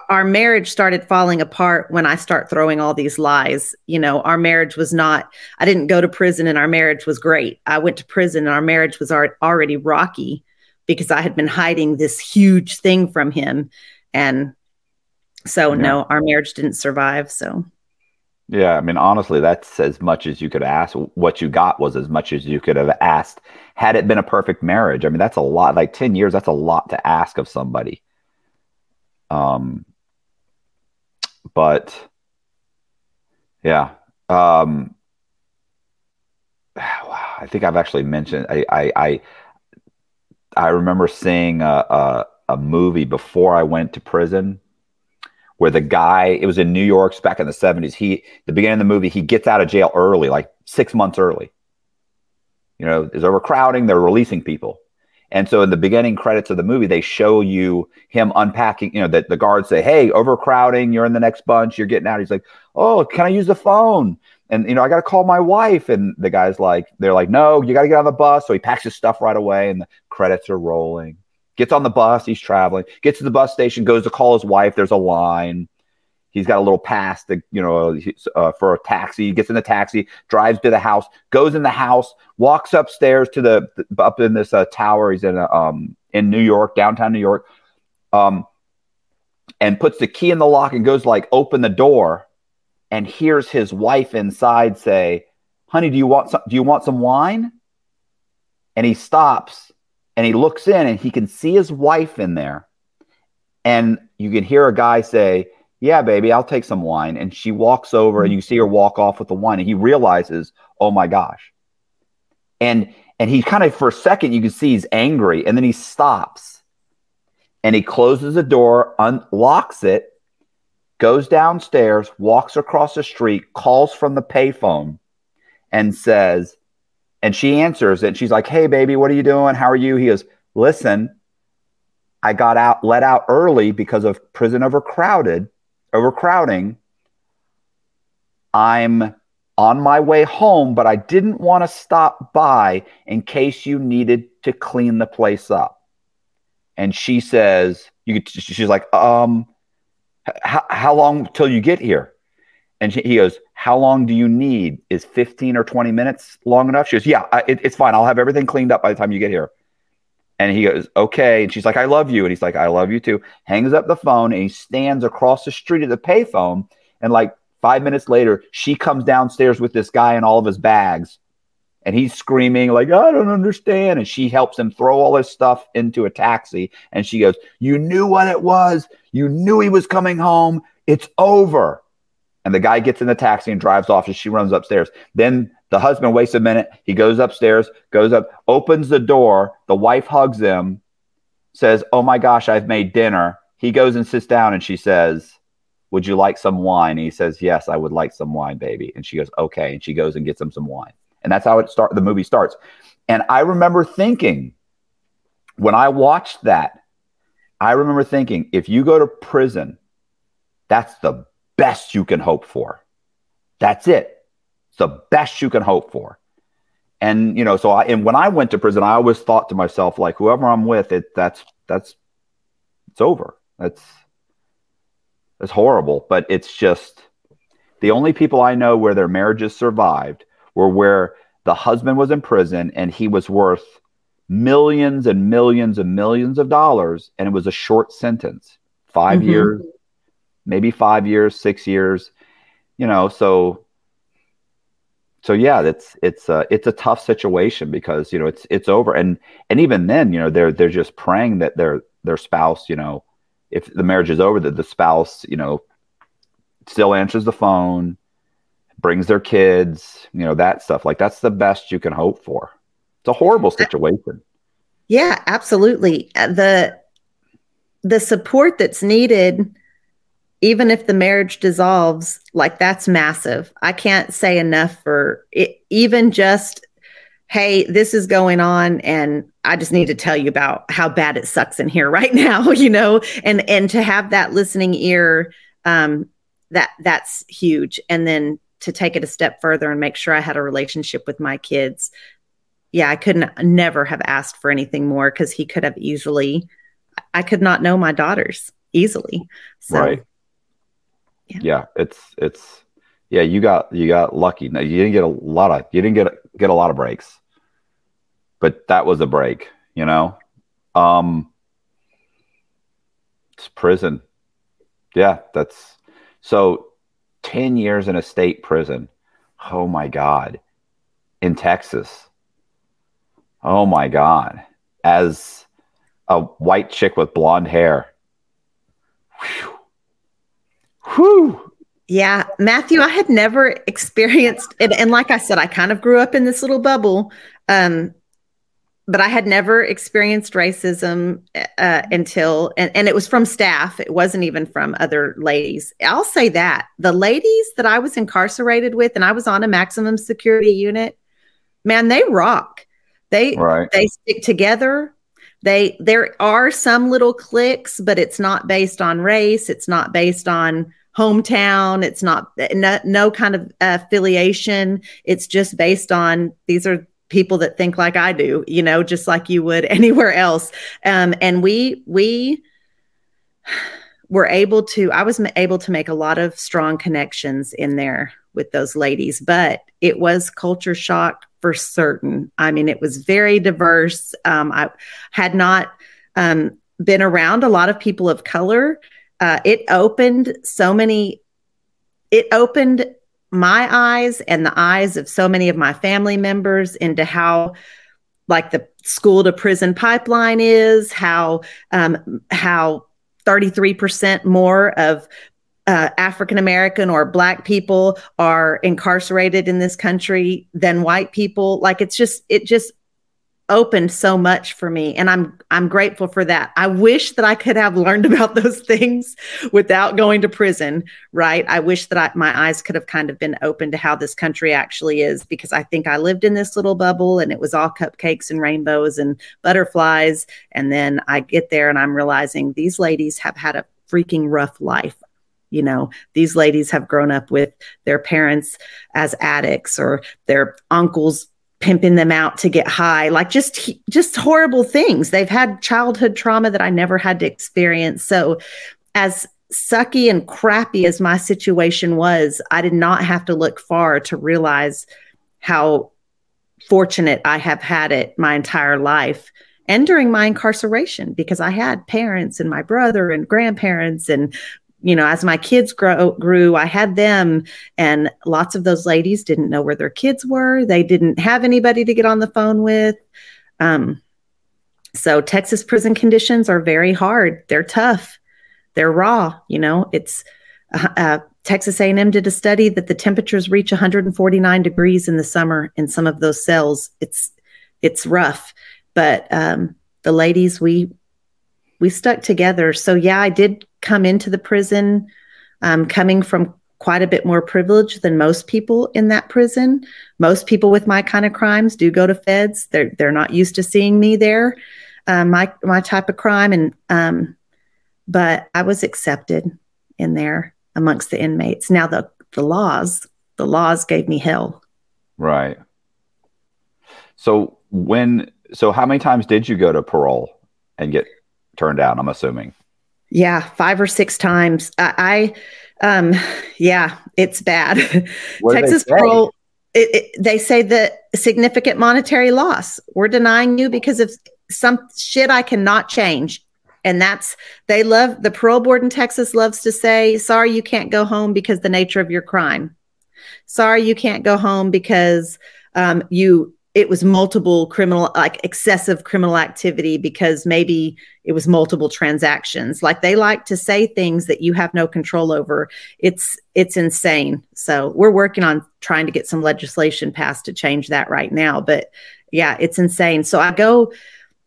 our marriage started falling apart when I start throwing all these lies. You know, our marriage was not, I didn't go to prison and our marriage was great. I went to prison and our marriage was already rocky because I had been hiding this huge thing from him. And so, Yeah. no, our marriage didn't survive. So, Yeah, I mean, honestly, that's as much as you could ask. What you got was as much as you could have asked had it been a perfect marriage. I mean, that's a lot. Like 10 years, that's a lot to ask of somebody. Um, but yeah, um, [sighs] I think I've actually mentioned, I, I, I, I remember seeing a, a, a movie before I went to prison where the guy it was in New York back in the 70s. He the beginning of the movie, he gets out of jail early, like six months early. You know, there's overcrowding, they're releasing people. And so in the beginning credits of the movie, they show you him unpacking, you know, that the guards say, Hey, overcrowding, you're in the next bunch, you're getting out. He's like, Oh, can I use the phone? And you know, I gotta call my wife. And the guy's like, they're like, No, you gotta get on the bus. So he packs his stuff right away, and the credits are rolling gets on the bus. He's traveling, gets to the bus station, goes to call his wife. There's a line. He's got a little pass to, you know, uh, for a taxi. He gets in the taxi, drives to the house, goes in the house, walks upstairs to the up in this uh, tower. He's in a, um in New York, downtown New York, um, and puts the key in the lock and goes like open the door, and hears his wife inside say, "Honey, do you want some? Do you want some wine?" And he stops and he looks in and he can see his wife in there. And you can hear a guy say, Yeah, baby, I'll take some wine. And she walks over and mm-hmm. you see her walk off with the wine. And he realizes, Oh my gosh. And and he kind of for a second you can see he's angry. And then he stops and he closes the door, unlocks it, goes downstairs, walks across the street, calls from the payphone, and says, and she answers it. She's like, Hey, baby, what are you doing? How are you? He goes, Listen, I got out, let out early because of prison overcrowded, overcrowding. I'm on my way home, but I didn't want to stop by in case you needed to clean the place up. And she says, you, she's like, um, h- how long till you get here? And she, he goes, How long do you need? Is 15 or 20 minutes long enough? She goes, Yeah, it, it's fine. I'll have everything cleaned up by the time you get here. And he goes, Okay. And she's like, I love you. And he's like, I love you too. Hangs up the phone and he stands across the street at the payphone. And like five minutes later, she comes downstairs with this guy and all of his bags. And he's screaming, like, I don't understand. And she helps him throw all his stuff into a taxi. And she goes, You knew what it was. You knew he was coming home. It's over. And the guy gets in the taxi and drives off and she runs upstairs. Then the husband waits a minute. He goes upstairs, goes up, opens the door. The wife hugs him, says, Oh my gosh, I've made dinner. He goes and sits down and she says, Would you like some wine? And he says, Yes, I would like some wine, baby. And she goes, Okay. And she goes and gets him some wine. And that's how it start the movie starts. And I remember thinking when I watched that, I remember thinking, if you go to prison, that's the best you can hope for. That's it. It's the best you can hope for. And you know, so I and when I went to prison, I always thought to myself, like, whoever I'm with, it that's that's it's over. That's that's horrible. But it's just the only people I know where their marriages survived were where the husband was in prison and he was worth millions and millions and millions of dollars, and it was a short sentence 5 mm-hmm. years, maybe five years, six years, you know. So, so yeah, it's it's a, it's a tough situation because you know it's it's over, and and even then, you know, they're they're just praying that their their spouse, you know, if the marriage is over, that the spouse, you know, still answers the phone, brings their kids, you know, that stuff. Like that's the best you can hope for. It's a horrible situation. Yeah, absolutely. Uh, the the support that's needed even if the marriage dissolves, like that's massive. I can't say enough for it, even just hey, this is going on and I just need to tell you about how bad it sucks in here [laughs] right now, you know, and and to have that listening ear um that that's huge and then to take it a step further and make sure I had a relationship with my kids yeah, I couldn't never have asked for anything more because he could have easily, I could not know my daughters easily. So, right. Yeah. yeah, it's it's yeah. You got you got lucky. now you didn't get a lot of you didn't get get a lot of breaks, but that was a break. You know, um, it's prison. Yeah, that's so. Ten years in a state prison. Oh my God, in Texas Oh my God. As a white chick with blonde hair. Whew. Whew. Yeah, Matthew, I had never experienced and, and like I said, I kind of grew up in this little bubble. Um, but I had never experienced racism uh, until, and, and it was from staff. It wasn't even from other ladies. I'll say that the ladies that I was incarcerated with, and I was on a maximum security unit, man, they rock. They right. they stick together. They there are some little cliques, but it's not based on race. It's not based on hometown. It's not no, no kind of affiliation. It's just based on these are people that think like I do, you know, just like you would [laughs] anywhere else. Um, and we we were able to. I was able to make a lot of strong connections in there with those ladies, but it was culture shock for certain. I mean, it was very diverse. Um, I had not um, been around a lot of people of color. Uh, it opened so many, it opened my eyes and the eyes of so many of my family members into how like the school to prison pipeline is how um, how 33% more of uh, African American or Black people are incarcerated in this country than white people. Like it's just, it just opened so much for me and i'm i'm grateful for that. I wish that i could have learned [laughs] about those things without going to prison right? I wish that I, my eyes could have kind of been open to how this country actually is because i think i lived in this little bubble and it was all cupcakes and rainbows and butterflies. And then i get there and i'm realizing these ladies have had a freaking rough life. You know these ladies have grown up with their parents as addicts or their uncles pimping them out to get high like just just horrible things. They've had childhood trauma that i never had to experience. So as sucky and crappy as my situation was i did not have to look far to realize how fortunate i have had it my entire life and during my incarceration because I had parents and my brother and grandparents and you know, as my kids grow, grew, I had them, and lots of those ladies didn't know where their kids were. They didn't have anybody to get on the phone with. Um, so Texas prison conditions are very hard. They're tough. They're raw. You know, it's uh, uh Texas A&M did a study that the temperatures reach 149 degrees in the summer in some of those cells. It's it's rough, but um, the ladies we we stuck together. So yeah, I did come into the prison um, coming from quite a bit more privilege than most people in that prison. Most people with my kind of crimes do go to feds. They're they're not used to seeing me there, um, my my type of crime, and um, but I was accepted in there amongst the inmates. Now the the laws, The laws gave me hell. Right. So when so how many times did you go to parole and get turned down? I'm assuming. Yeah, five or six times. I, I um, yeah, it's bad. Texas parole. It, it, they say the significant monetary loss. We're denying you because of some shit I cannot change. And that's they love the parole board in Texas loves to say, sorry, you can't go home because the nature of your crime. Sorry, you can't go home because um, you it was multiple criminal like excessive criminal activity because maybe it was multiple transactions like they like to say things that you have no control over it's it's insane so we're working on trying to get some legislation passed to change that right now but yeah it's insane so i go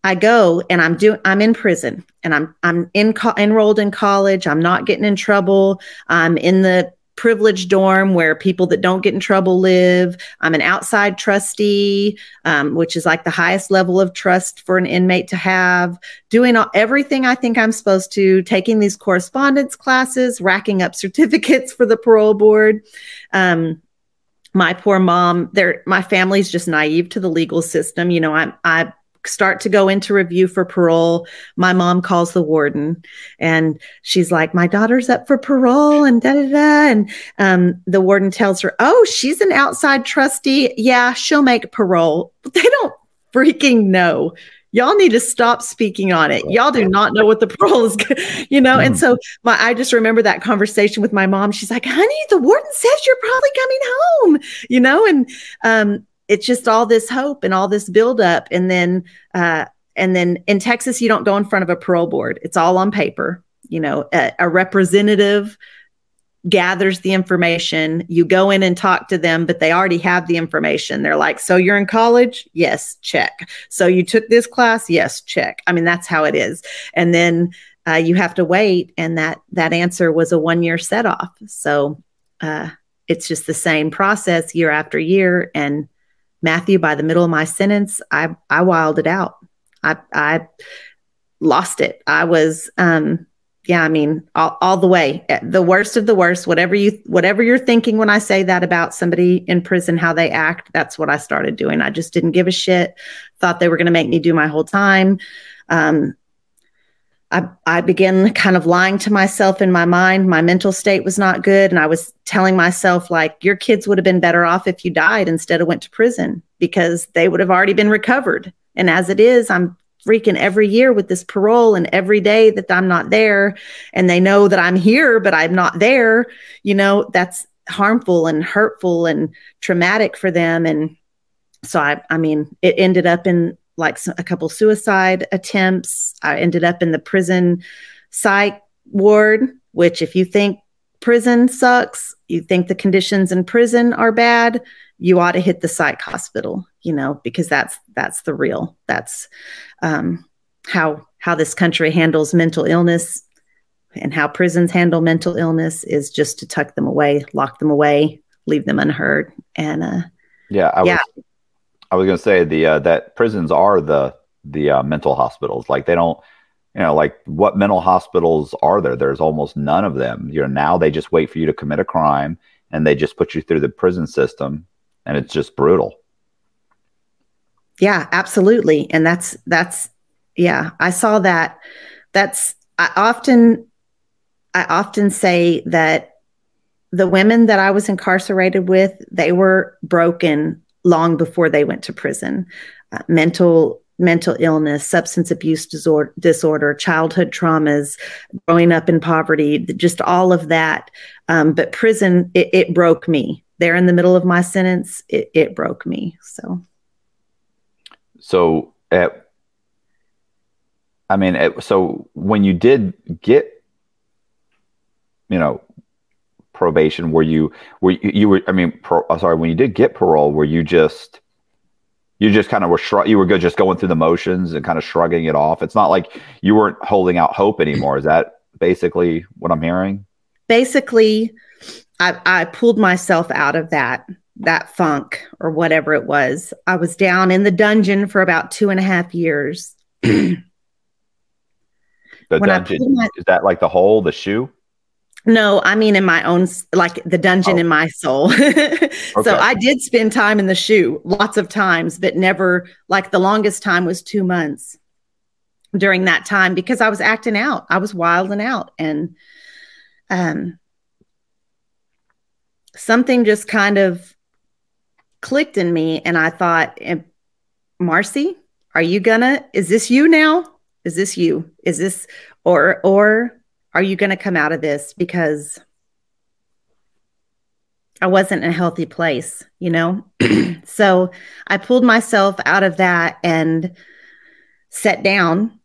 I go and I'm doing I'm in prison and I'm I'm in co- enrolled in college. I'm not getting in trouble. I'm in the privileged dorm where people that don't get in trouble live. I'm an outside trustee, um, which is like the highest level of trust for an inmate to have. Doing all, everything I think I'm supposed to, taking these correspondence classes, racking up [laughs] certificates for the parole board. Um, my poor mom, there, my family's just naive to the legal system. You know, I'm I start to go into review for parole, my mom calls the warden and she's like, My daughter's up for parole and da da da. And um, the warden tells her, Oh, she's an outside trustee. Yeah, she'll make parole. [laughs] They don't freaking know. Y'all need to stop speaking on it. Y'all do not know what the [laughs] parole is, you know. And hmm. so my, I just remember that conversation with my mom. She's like, "Honey, the warden says you're probably coming home," you know. And um, it's just all this hope and all this buildup. And then, uh, and then in Texas, you don't go in front of a parole board. It's all on paper. You know, a, a representative gathers the information. You go in and talk to them, but they already have the information. They're like, So you're in college? Yes, check. So you took this class? Yes, check. I mean, that's how it is. And then uh, you have to wait. And that, that answer was a one year set off. So uh, it's just the same process year after year. And Matthew, by the middle of my sentence, I I wilded out. I I lost it. I was um yeah, I mean, all, all the way, eh, the worst of the worst, whatever you, whatever you're thinking when I say that about somebody in prison, how they act, that's what I started doing. I just didn't give a shit. Thought they were going to make me do my whole time. Um, I, I began kind of lying to myself in my mind. My mental state was not good. And I was telling myself, like, your kids would have been better off if you died instead of went to prison because they would have already been recovered. And as it is, I'm freaking every year with this parole and every day that I'm not there. And they know that I'm here, but I'm not there. You know, that's harmful and hurtful and traumatic for them. And so I, I mean, it ended up in like a couple suicide attempts. I ended up in the prison psych ward, which, if you think prison sucks, you think the conditions in prison are bad, you ought to hit the psych hospital, you know, because that's that's the real. That's um, how how this country handles mental illness and how prisons handle mental illness is just to tuck them away, lock them away, leave them unheard. And uh, yeah, I yeah. was I was going to say the uh, that prisons are the the uh, mental hospitals. Like they don't, you know, like what mental hospitals are there? There's almost none of them. You know, now they just wait for you to commit a crime and they just put you through the prison system, and it's just brutal. Yeah, absolutely, and that's that's yeah. I saw that. That's I often I often say that the women that I was incarcerated with, they were broken long before they went to prison. Uh, mental mental illness, substance abuse disorder, disorder, childhood traumas, growing up in poverty, just all of that. Um, but prison, it, it, broke me. There in the middle of my sentence, it, it broke me. So, so at, I mean, at, so when you did get, you know, probation were you were you, you were i mean pro, sorry when you did get parole were you just you just kind of were shrug you were good just going through the motions and kind of shrugging it off. It's not like you weren't holding out hope anymore. Is that basically what i'm hearing? Basically i i pulled myself out of that that funk or whatever it was. I was down in the dungeon for about two and a half years. [clears throat] The when dungeon my, is that like the hole the shoe No, I mean in my own, like the dungeon Oh. in my soul. [laughs] Okay. So I did spend time in the shoe lots of times, but never like the longest time was two months during that time because I was acting out. I was wilding out and um something just kind of clicked in me and I thought, "Eh, Marci, are you gonna is this you now? Is this you? Is this or or are you gonna come out of this? Because I wasn't in a healthy place, you know? [clears throat] so I pulled myself out of that and sat down.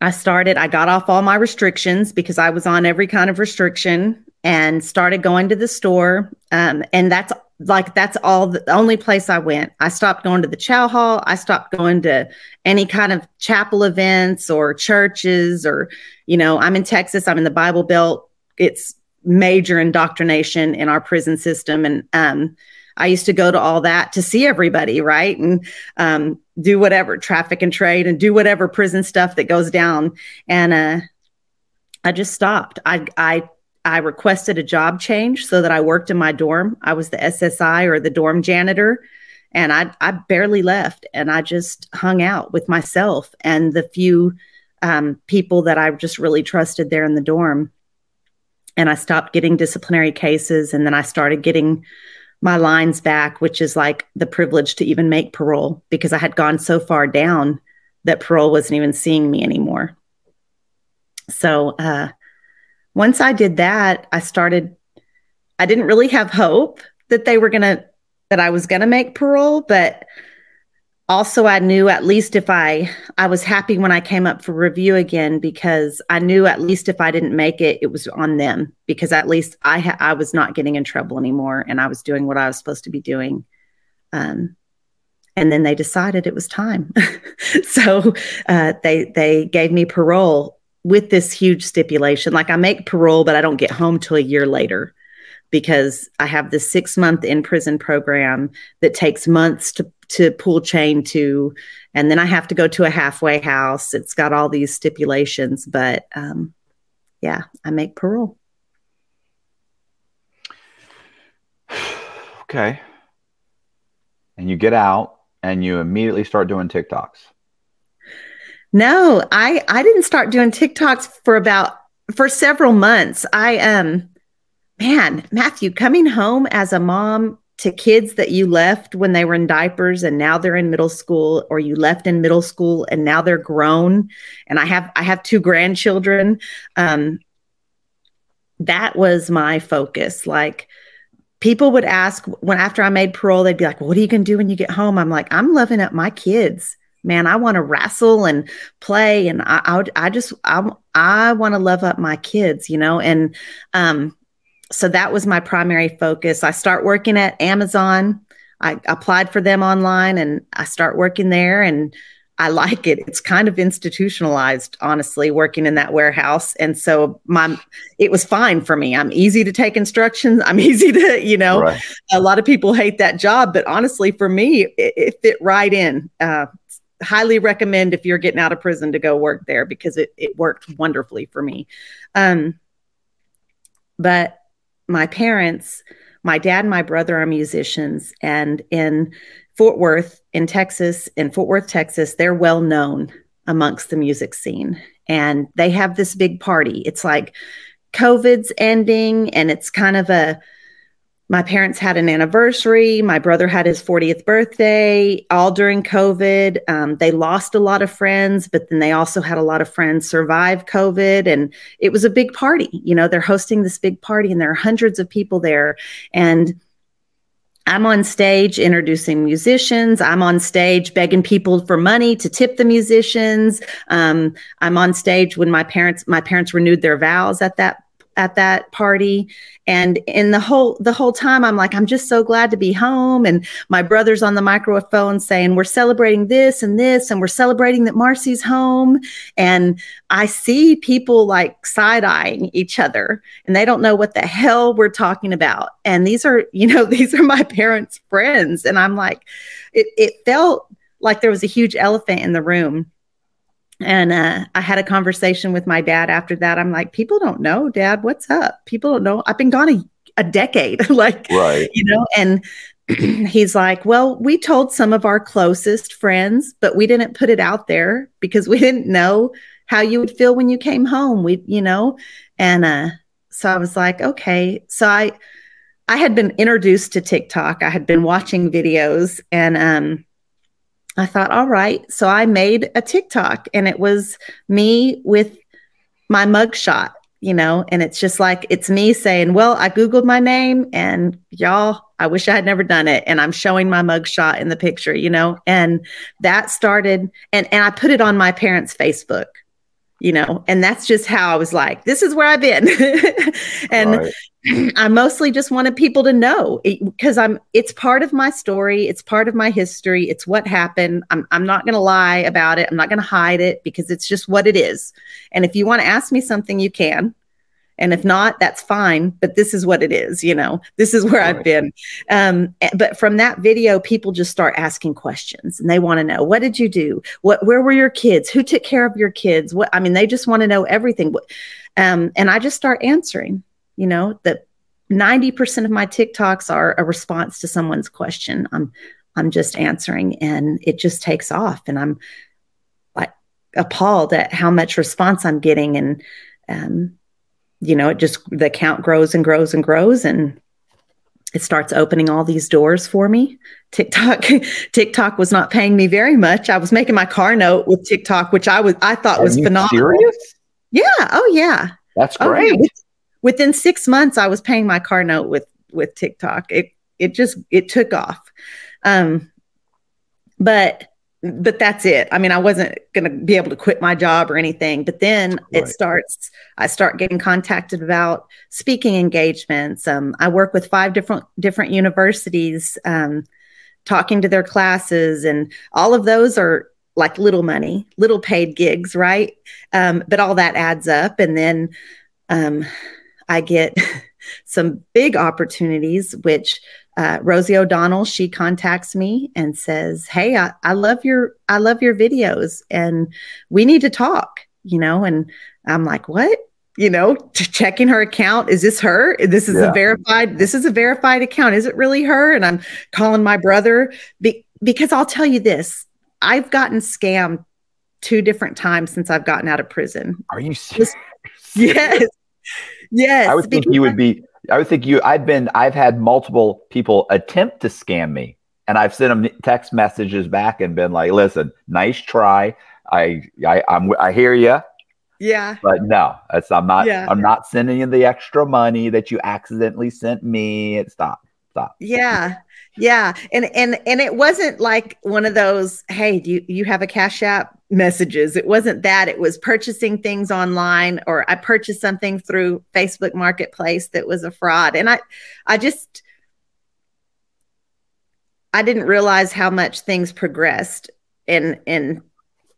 I started, I got off all my restrictions because I was on every kind of restriction and started going to the store. Um, and that's like, that's all the only place I went. I stopped going to the chow hall. I stopped going to any kind of chapel events or churches or, you know, I'm in Texas, I'm in the Bible Belt. It's major indoctrination in our prison system. And um, I used to go to all that to see everybody, right? And um, do whatever traffic and trade and do whatever prison stuff that goes down. And uh, I just stopped. I, I, I requested a job change so that I worked in my dorm. I was the SSI or the dorm janitor. And I, I barely left and I just hung out with myself and the few um, people that I just really trusted there in the dorm and I stopped getting disciplinary cases. And then I started getting my lines back, which is like the privilege to even make parole because I had gone so far down that parole wasn't even seeing me anymore. So uh, once I did that, I started, I didn't really have hope that they were going to, that I was going to make parole, but also i knew at least if i i was happy when i came up for review again because i knew at least if i didn't make it it was on them because at least i ha- i was not getting in trouble anymore and i was doing what i was supposed to be doing. Um and then they decided it was time. [laughs] So uh, they they gave me parole with this huge stipulation like i make parole but i don't get home till a year later because i have this six month in prison program that takes months to to pull chain to and then i have to go to a halfway house it's got all these stipulations but um yeah i make parole [sighs] Okay. And you get out and you immediately start doing TikToks. No i i didn't start doing tiktoks for about for several months. I um man matthew coming home as a mom to kids that you left when they were in diapers and now they're in middle school or you left in middle school and now they're grown and i have i have two grandchildren um that was my focus. Like people would ask when after i made parole they'd be like what are you going to do when you get home? I'm like i'm loving up my kids man i want to wrestle and play and i i, I just i, I want to love up my kids you know and um so that was my primary focus. I start working at Amazon. I applied for them online and I start working there and I like it. It's kind of institutionalized, honestly, working in that warehouse. And so my it was fine for me. I'm easy to take instructions. [laughs] I'm easy to, you know, Right. a lot of people hate that job, but honestly, for me, it, it fit right in. Uh, highly recommend if you're getting out of prison to go work there because it, it worked wonderfully for me. Um, but my parents, my dad and my brother are musicians, and in Fort Worth, in Texas, in Fort Worth, Texas, they're well known amongst the music scene. And they have this big party. It's like COVID's ending, and it's kind of a my parents had an anniversary. My brother had his 40th birthday, all during COVID. Um, they lost a lot of friends, but then they also had a lot of friends survive COVID. And it was a big party. You know, they're hosting this big party, and there are hundreds of people there. And I'm on stage introducing musicians. I'm on stage begging people for money to tip the musicians. Um, I'm on stage when my parents my parents renewed their vows at that at that party. And in the whole the whole time i'm like i'm just so glad to be home. And my brother's on the microphone saying we're celebrating this and this and we're celebrating that marci's home. And i see people like side-eyeing each other and they don't know what the hell we're talking about. And these are [laughs] you know these are my parents friends. And i'm like it, it felt like there was a huge elephant in the room and uh, I had a conversation with my dad after that. I'm like, people don't know, Dad, what's up? People don't know. I've been gone a, a decade, [laughs] like, Right. you know, and [clears throat] he's like, well, we told some of our closest friends, but we didn't put it out there because we didn't know how you would feel when you came home. We, you know, and uh, so I was like, okay. So I, I had been introduced to TikTok. I had been watching videos and um I thought, all right. So I made a TikTok and it was me with my mugshot, you know, and it's just like it's me saying, Well, I Googled my name and y'all, I wish I had never done it. And I'm showing my mugshot in the picture, you know, and that started and and I put it on my parents' Facebook, you know, and that's just how I was like, this is where I've been. [laughs] and Right. [clears throat] I mostly just wanted people to know because I'm it's part of my story, it's part of my history, it's what happened. I'm I'm not going to lie about it. I'm not going to hide it because it's just what it is. And if you want to ask me something you can. And if not, that's fine, but this is what it is, you know. This is where I've been. Um but from that video people just start asking questions and they want to know, what did you do? What where were your kids? Who took care of your kids? What I mean, they just want to know everything. Um and I just start answering you know that 90% of my tiktoks are a response to someone's question i'm i'm just answering and it just takes off and i'm like appalled at how much response i'm getting and um you know it just the account grows and grows and grows and it starts opening all these doors for me tiktok [laughs] tiktok was not paying me very much i was making my car note with tiktok which i was i thought Are was phenomenal serious? yeah oh yeah That's Oh, great. With- Within six months, I was paying my car note with with TikTok. It it just it took off. Um, but but that's it. I mean, I wasn't going to be able to quit my job or anything. But then it starts. I start getting contacted about speaking engagements. Um, I work with five different different universities, um, talking to their classes, and all of those are like little money, little paid gigs, right? Um, but all that adds up, and then um, I get [laughs] some big opportunities, which uh, Rosie O'Donnell she contacts me and says, "Hey, I, I love your I love your videos, and we need to talk." You know, and I'm like, "What?" You know, checking her account. Is this her? This is Yeah. a verified. This is a verified account. Is it really her? And I'm calling my brother be, because I'll tell you this: I've gotten scammed two different times since I've gotten out of prison. Are you serious? [laughs] Yes. Yes. [laughs] I would think you would be. I would think you. I've been. I've had multiple people attempt to scam me, and I've sent them text messages back and been like, "Listen, nice try. I, I, I'm. I hear you, Yeah. but no. I'm not. Yeah. I'm not sending you the extra money that you accidentally sent me. It stop. Stop. Yeah. Yeah. And and and it wasn't like one of those, hey, do you, you have a cash app messages. It wasn't that. It was purchasing things online or I purchased something through Facebook Marketplace that was a fraud. And I I just I didn't realize how much things progressed. And and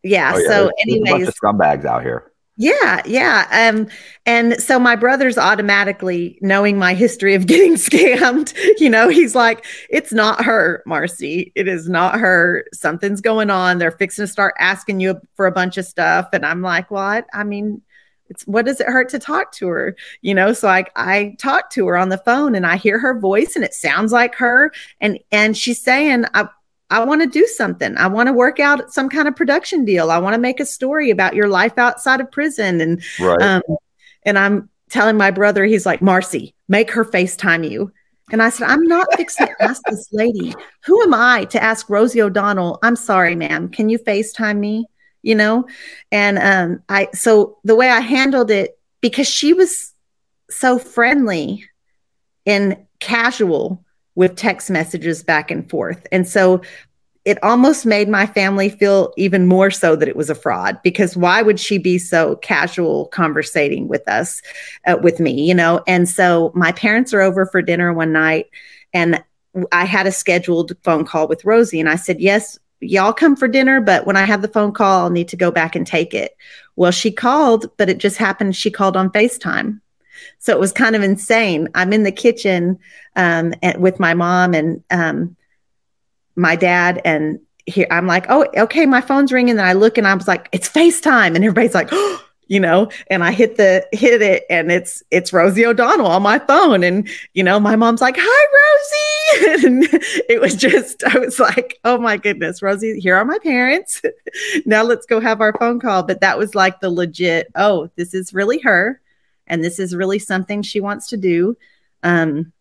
yeah, Oh, yeah, so there's- there's a bunch anyways, of scumbags out here. Yeah, yeah. Um, and so my brother's automatically knowing my history of [laughs] getting scammed, you know, he's like, it's not her, Marci. It is not her. Something's going on. They're fixing to start asking you for a bunch of stuff. And I'm like, what? I mean, it's what does it hurt to talk to her? You know, so I I talk to her on the phone and I hear her voice and it sounds like her. And and she's saying, I I want to do something. I want to work out some kind of production deal. I want to make a story about your life outside of prison. And Right. um, and I'm telling my brother, he's like, Marci, make her FaceTime you. And I said, I'm not fixing to ask this lady. Who am I to ask Rosie O'Donnell? I'm sorry, ma'am. Can you FaceTime me? You know? And um, I so the way I handled it, because she was so friendly and casual with text messages back and forth. And so it almost made my family feel even more so that it was a fraud because why would she be so casual conversating with us uh, with me you know? And so my parents are over for dinner one night and i had a scheduled phone call with rosie and i said yes y'all come for dinner but when i have the phone call i'll need to go back and take it. Well she called but it just happened she called on facetime so it was kind of insane i'm in the kitchen um, and, with my mom and um, my dad and here I'm like, oh, okay, my phone's ringing. And I look and I was like, it's FaceTime. And everybody's like, oh, you know, and I hit the hit it and it's it's Rosie O'Donnell on my phone. And, you know, my mom's like, hi, Rosie. [laughs] And it was just, I was like, oh my goodness, Rosie, here are my parents. [laughs] now let's go have our phone call. But that was like the legit, oh, this is really her. And this is really something she wants to do. Um,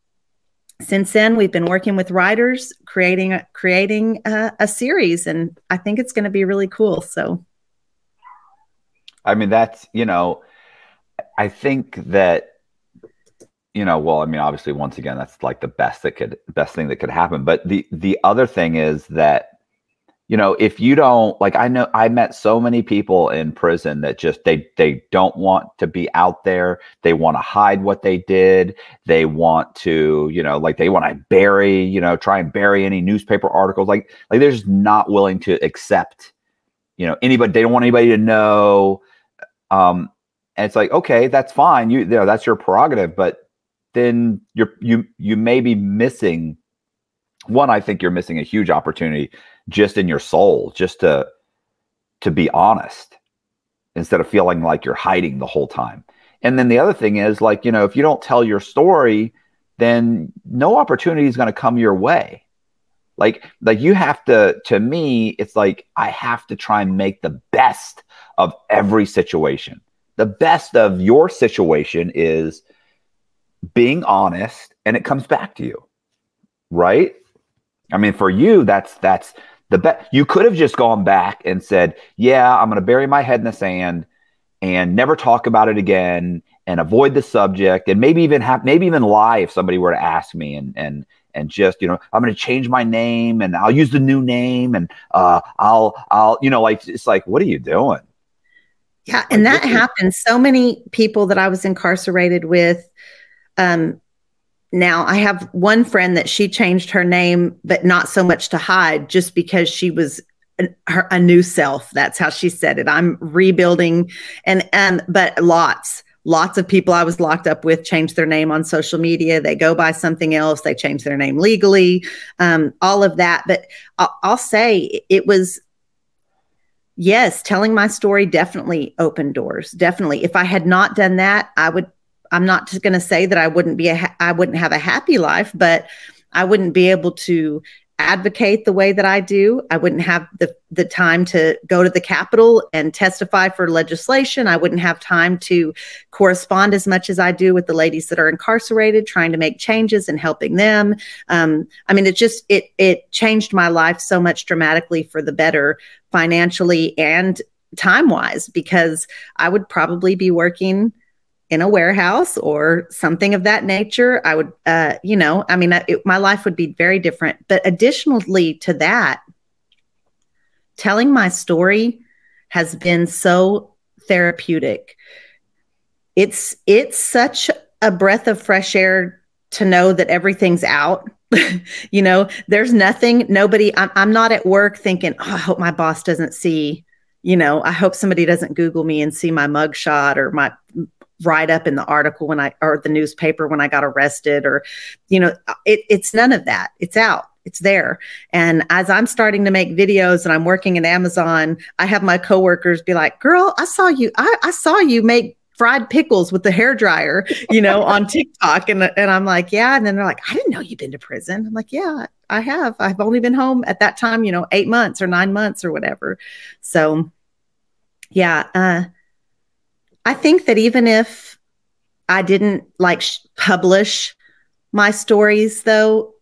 since then we've been working with writers creating creating a, a series and i think it's going to be really cool so I mean, that's, you know, I think that, you know, well, I mean, obviously, once again, that's like the best that could, best thing that could happen. But the, the other thing is that, you know, if you don't like, I know I met so many people in prison that just they they don't want to be out there. They want to hide what they did. They want to, you know, like they want to bury, you know, try and bury any newspaper articles. Like like they're just not willing to accept, you know, anybody. They don't want anybody to know um, and it's like, okay, that's fine. You, you know, that's your prerogative, but then you're you you may be missing one. I think you're missing a huge opportunity just in your soul, just to to be honest instead of feeling like you're hiding the whole time. And then the other thing is like, you know, if you don't tell your story, then no opportunity is going to come your way. Like like you have to to me, it's like I have to try and make the best of every situation. The best of your situation is being honest and it comes back to you. Right? I mean, for you, that's that's the best. You could have just gone back and said, "Yeah, I'm going to bury my head in the sand and never talk about it again and avoid the subject and maybe even have maybe even lie if somebody were to ask me and and and just you know i'm going to change my name and i'll use the new name and uh i'll i'll you know like it's like what are you doing yeah, and that happens. So many people that I was incarcerated with. Um, now I have one friend that she changed her name, but not so much to hide, just because she was an, her, a new self. That's how she said it. I'm rebuilding, and and but lots, lots of people I was locked up with changed their name on social media. They go by something else. They change their name legally. Um, all of that, but I'll, I'll say it was yes, telling my story definitely opened doors. Definitely. If I had not done that, I would I'm not just going to say that I wouldn't be a I wouldn't have a happy life, but I wouldn't be able to advocate the way that I do. I wouldn't have the the time to go to the Capitol and testify for legislation. I wouldn't have time to correspond as much as I do with the ladies that are incarcerated, trying to make changes and helping them. Um, I mean, it just it it changed my life so much dramatically for the better, financially and time wise, because I would probably be working in a warehouse or something of that nature, I would, uh, you know, I mean, it, my life would be very different. But additionally to that, telling my story has been so therapeutic. It's it's such a breath of fresh air to know that everything's out. [laughs] you know, there's nothing, nobody, I'm, I'm not at work thinking, oh, I hope my boss doesn't see you know, I hope somebody doesn't Google me and see my mugshot or my write up in the article when I or the newspaper when I got arrested or you know it, it's none of that. It's out. It's there. And as I'm starting to make videos and I'm working in Amazon I have my coworkers be like girl I saw you I, I saw you make fried pickles with the hair dryer you know [laughs] on TikTok. And and I'm like yeah. And then they're like I didn't know you'd been to prison. I'm like yeah I have. I've only been home at that time you know 8 months or 9 months or whatever. So yeah uh I think that even if I didn't like sh- publish my stories, though,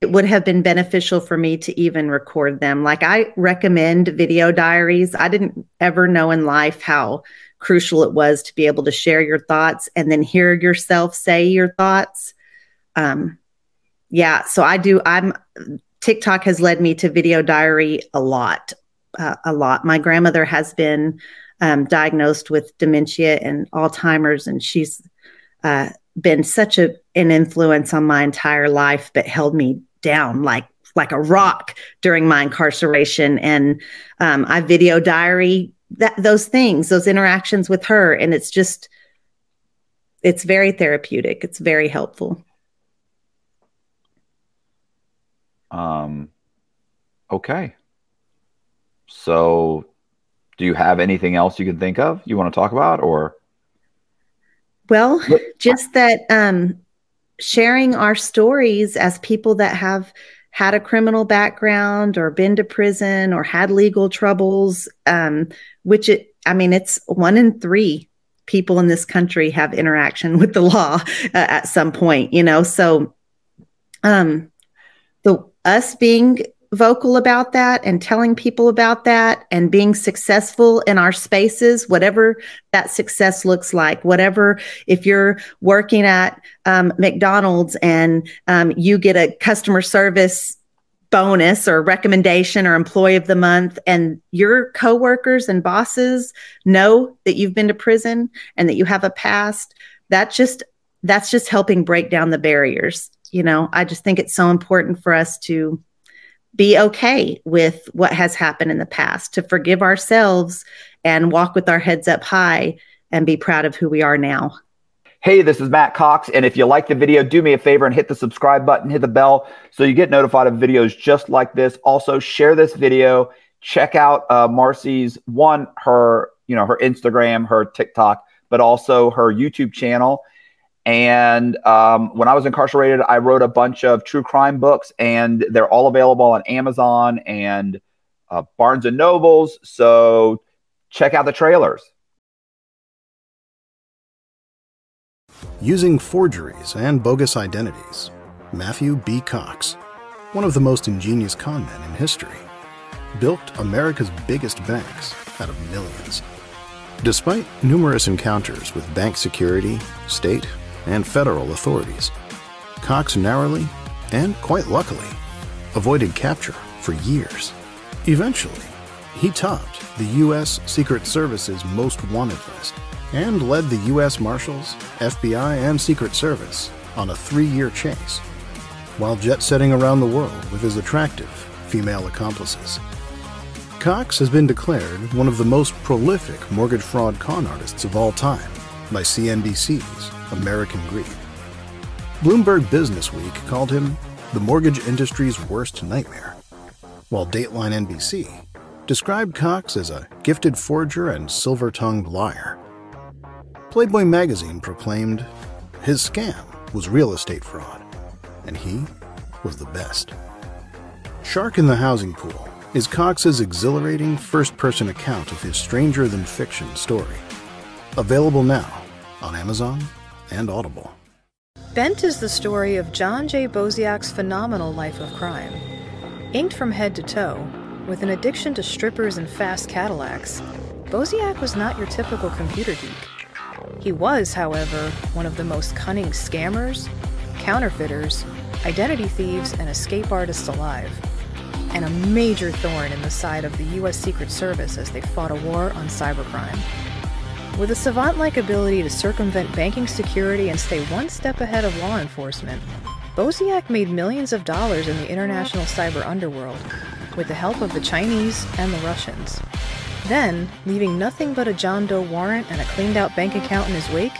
it would have been beneficial for me to even record them. Like I recommend video diaries. I didn't ever know in life how crucial it was to be able to share your thoughts and then hear yourself say your thoughts. Um, yeah, so I do. I'm TikTok has led me to video diary a lot, uh, a lot. My grandmother has been um, diagnosed with dementia and Alzheimer's, and she's uh, been such a, an influence on my entire life, but held me down like like a rock during my incarceration. And um, I video diary that those things, those interactions with her, and it's just it's very therapeutic. It's very helpful. Um. Okay. So, do you have anything else you can think of you want to talk about, or? Well, just that um, sharing our stories as people that have had a criminal background or been to prison or had legal troubles, um, which it, I mean, it's one in three people in this country have interaction with the law uh, at some point, you know. So, um, the us being vocal about that and telling people about that and being successful in our spaces, whatever that success looks like, whatever, if you're working at um, McDonald's and um, you get a customer service bonus or recommendation or employee of the month and your coworkers and bosses know that you've been to prison and that you have a past that just that's just helping break down the barriers you know? I just think it's so important for us to be okay with what has happened in the past, to forgive ourselves and walk with our heads up high and be proud of who we are now. Hey, this is Matt Cox. And if you like the video, do me a favor and hit the subscribe button, hit the bell so you get notified of videos just like this. Also, share this video. Check out uh, Marci's one, her, you know, her Instagram, her TikTok, but also her YouTube channel. And um, when I was incarcerated, I wrote a bunch of true crime books, and they're all available on Amazon and uh, Barnes and Nobles. So check out the trailers. Using forgeries and bogus identities, Matthew B. Cox, one of the most ingenious conmen in history, built America's biggest banks out of millions. Despite numerous encounters with bank security, state, and federal authorities. Cox narrowly, and quite luckily, avoided capture for years. Eventually, he topped the U.S. Secret Service's most wanted list and led the U.S. Marshals, FBI, and Secret Service on a three year chase, while jet setting around the world with his attractive female accomplices. Cox has been declared one of the most prolific mortgage fraud con artists of all time by CNBC's American Greed. Bloomberg Businessweek called him the mortgage industry's worst nightmare, while Dateline NBC described Cox as a gifted forger and silver tongued liar. Playboy magazine proclaimed his scam was real estate fraud, and he was the best. Shark in the Housing Pool is Cox's exhilarating first person account of his stranger than fiction story. Available now on Amazon and Audible. Bent is the story of John J. Boziak's phenomenal life of crime. Inked from head to toe, with an addiction to strippers and fast Cadillacs, Boziak was not your typical computer geek. He was, however, one of the most cunning scammers, counterfeiters, identity thieves, and escape artists alive, and a major thorn in the side of the U.S. Secret Service as they fought a war on cybercrime. With a savant like ability to circumvent banking security and stay one step ahead of law enforcement, Boziak made millions of dollars in the international cyber underworld with the help of the Chinese and the Russians. Then, leaving nothing but a John Doe warrant and a cleaned out bank account in his wake,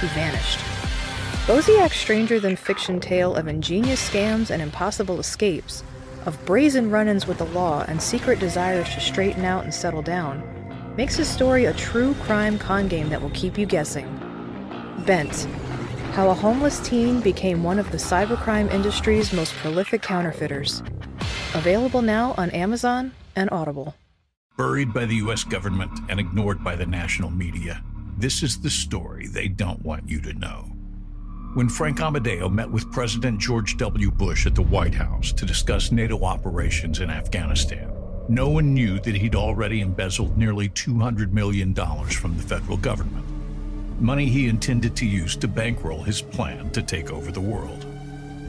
he vanished. Boziak's stranger than fiction tale of ingenious scams and impossible escapes, of brazen run ins with the law and secret desires to straighten out and settle down, makes his story a true crime con game that will keep you guessing. Bent How a homeless teen became one of the cybercrime industry's most prolific counterfeiters. Available now on Amazon and Audible. Buried by the US government and ignored by the national media, this is the story they don't want you to know. When Frank Amadeo met with President George W. Bush at the White House to discuss NATO operations in Afghanistan, no one knew that he'd already embezzled nearly $200 million from the federal government. Money he intended to use to bankroll his plan to take over the world.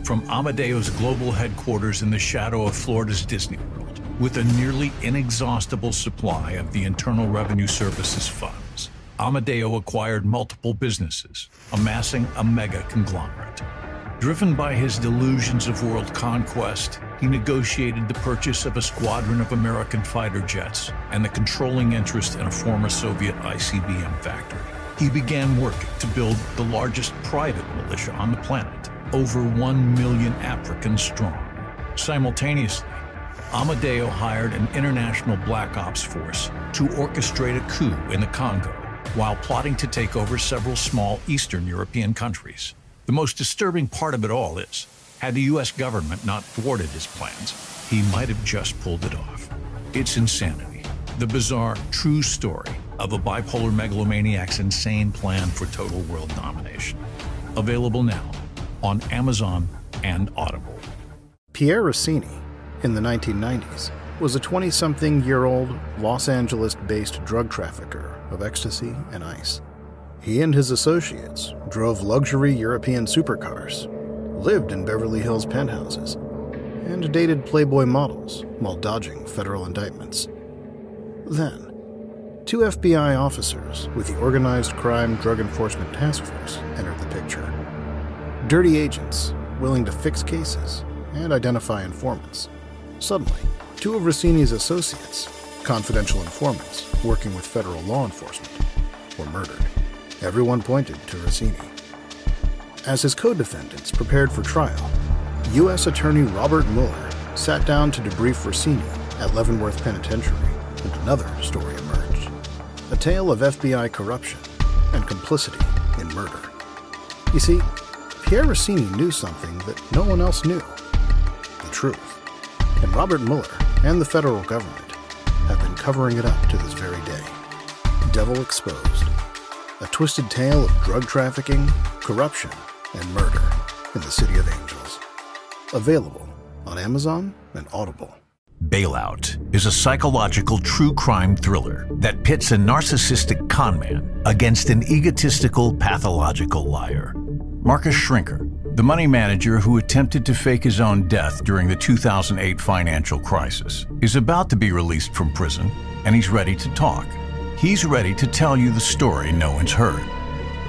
From Amadeo's global headquarters in the shadow of Florida's Disney World, with a nearly inexhaustible supply of the Internal Revenue Service's funds, Amadeo acquired multiple businesses, amassing a mega conglomerate. Driven by his delusions of world conquest, he negotiated the purchase of a squadron of American fighter jets and the controlling interest in a former Soviet ICBM factory. He began work to build the largest private militia on the planet, over 1 million Africans strong. Simultaneously, Amadeo hired an international black ops force to orchestrate a coup in the Congo while plotting to take over several small Eastern European countries. The most disturbing part of it all is, had the US government not thwarted his plans, he might have just pulled it off. It's insanity. The bizarre, true story of a bipolar megalomaniac's insane plan for total world domination. Available now on Amazon and Audible. Pierre Rossini, in the 1990s, was a 20 something year old Los Angeles based drug trafficker of ecstasy and ice. He and his associates drove luxury European supercars, lived in Beverly Hills penthouses, and dated Playboy models while dodging federal indictments. Then, two FBI officers with the Organized Crime Drug Enforcement Task Force entered the picture. Dirty agents willing to fix cases and identify informants. Suddenly, two of Rossini's associates, confidential informants working with federal law enforcement, were murdered. Everyone pointed to Rossini. As his co defendants prepared for trial, U.S. Attorney Robert Mueller sat down to debrief Rossini at Leavenworth Penitentiary, and another story emerged a tale of FBI corruption and complicity in murder. You see, Pierre Rossini knew something that no one else knew the truth. And Robert Mueller and the federal government have been covering it up to this very day. Devil Exposed a twisted tale of drug trafficking, corruption, and murder in the City of Angels. Available on Amazon and Audible. Bailout is a psychological true crime thriller that pits a narcissistic conman against an egotistical pathological liar. Marcus Schrenker, the money manager who attempted to fake his own death during the 2008 financial crisis, is about to be released from prison and he's ready to talk. He's ready to tell you the story no one's heard.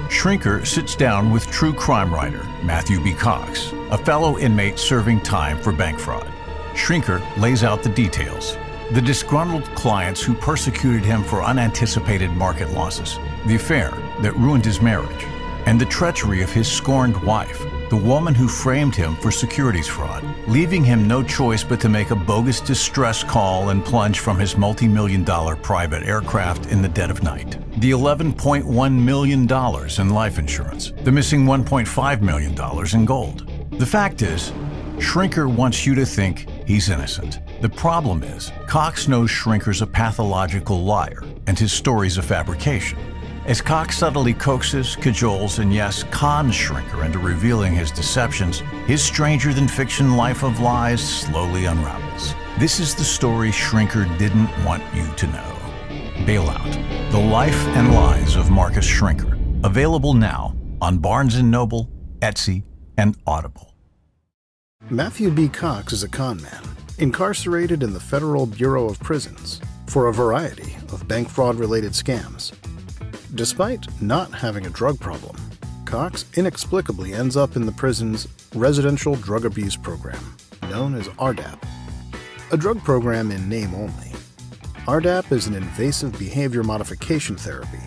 Schrenker sits down with true crime writer Matthew B. Cox, a fellow inmate serving time for bank fraud. Schrenker lays out the details the disgruntled clients who persecuted him for unanticipated market losses, the affair that ruined his marriage, and the treachery of his scorned wife, the woman who framed him for securities fraud, leaving him no choice but to make a bogus distress call and plunge from his multi million dollar private aircraft in the dead of night. The $11.1 million in life insurance, the missing $1.5 million in gold. The fact is, Schrenker wants you to think he's innocent. The problem is, Cox knows Schrenker's a pathological liar and his story's a fabrication. As Cox subtly coaxes, cajoles, and yes, cons Schrenker into revealing his deceptions, his stranger than fiction life of lies slowly unravels. This is the story Schrenker didn't want you to know. Bailout The Life and Lies of Marcus Schrenker. Available now on Barnes & Noble, Etsy, and Audible. Matthew B. Cox is a conman, incarcerated in the Federal Bureau of Prisons for a variety of bank fraud related scams. Despite not having a drug problem, Cox inexplicably ends up in the prison's Residential Drug Abuse Program, known as RDAP. A drug program in name only. RDAP is an invasive behavior modification therapy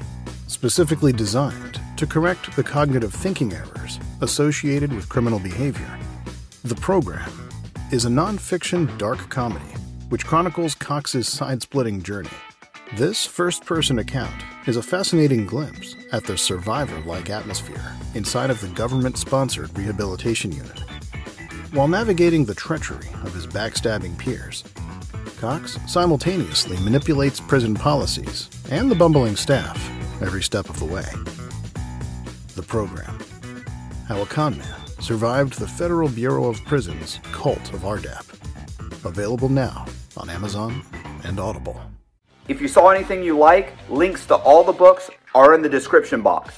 specifically designed to correct the cognitive thinking errors associated with criminal behavior. The program is a nonfiction dark comedy which chronicles Cox's side splitting journey. This first person account is a fascinating glimpse at the survivor like atmosphere inside of the government sponsored rehabilitation unit. While navigating the treachery of his backstabbing peers, Cox simultaneously manipulates prison policies and the bumbling staff every step of the way. The program How a Conman Survived the Federal Bureau of Prisons Cult of RDAP. Available now on Amazon and Audible. If you saw anything you like, links to all the books are in the description box.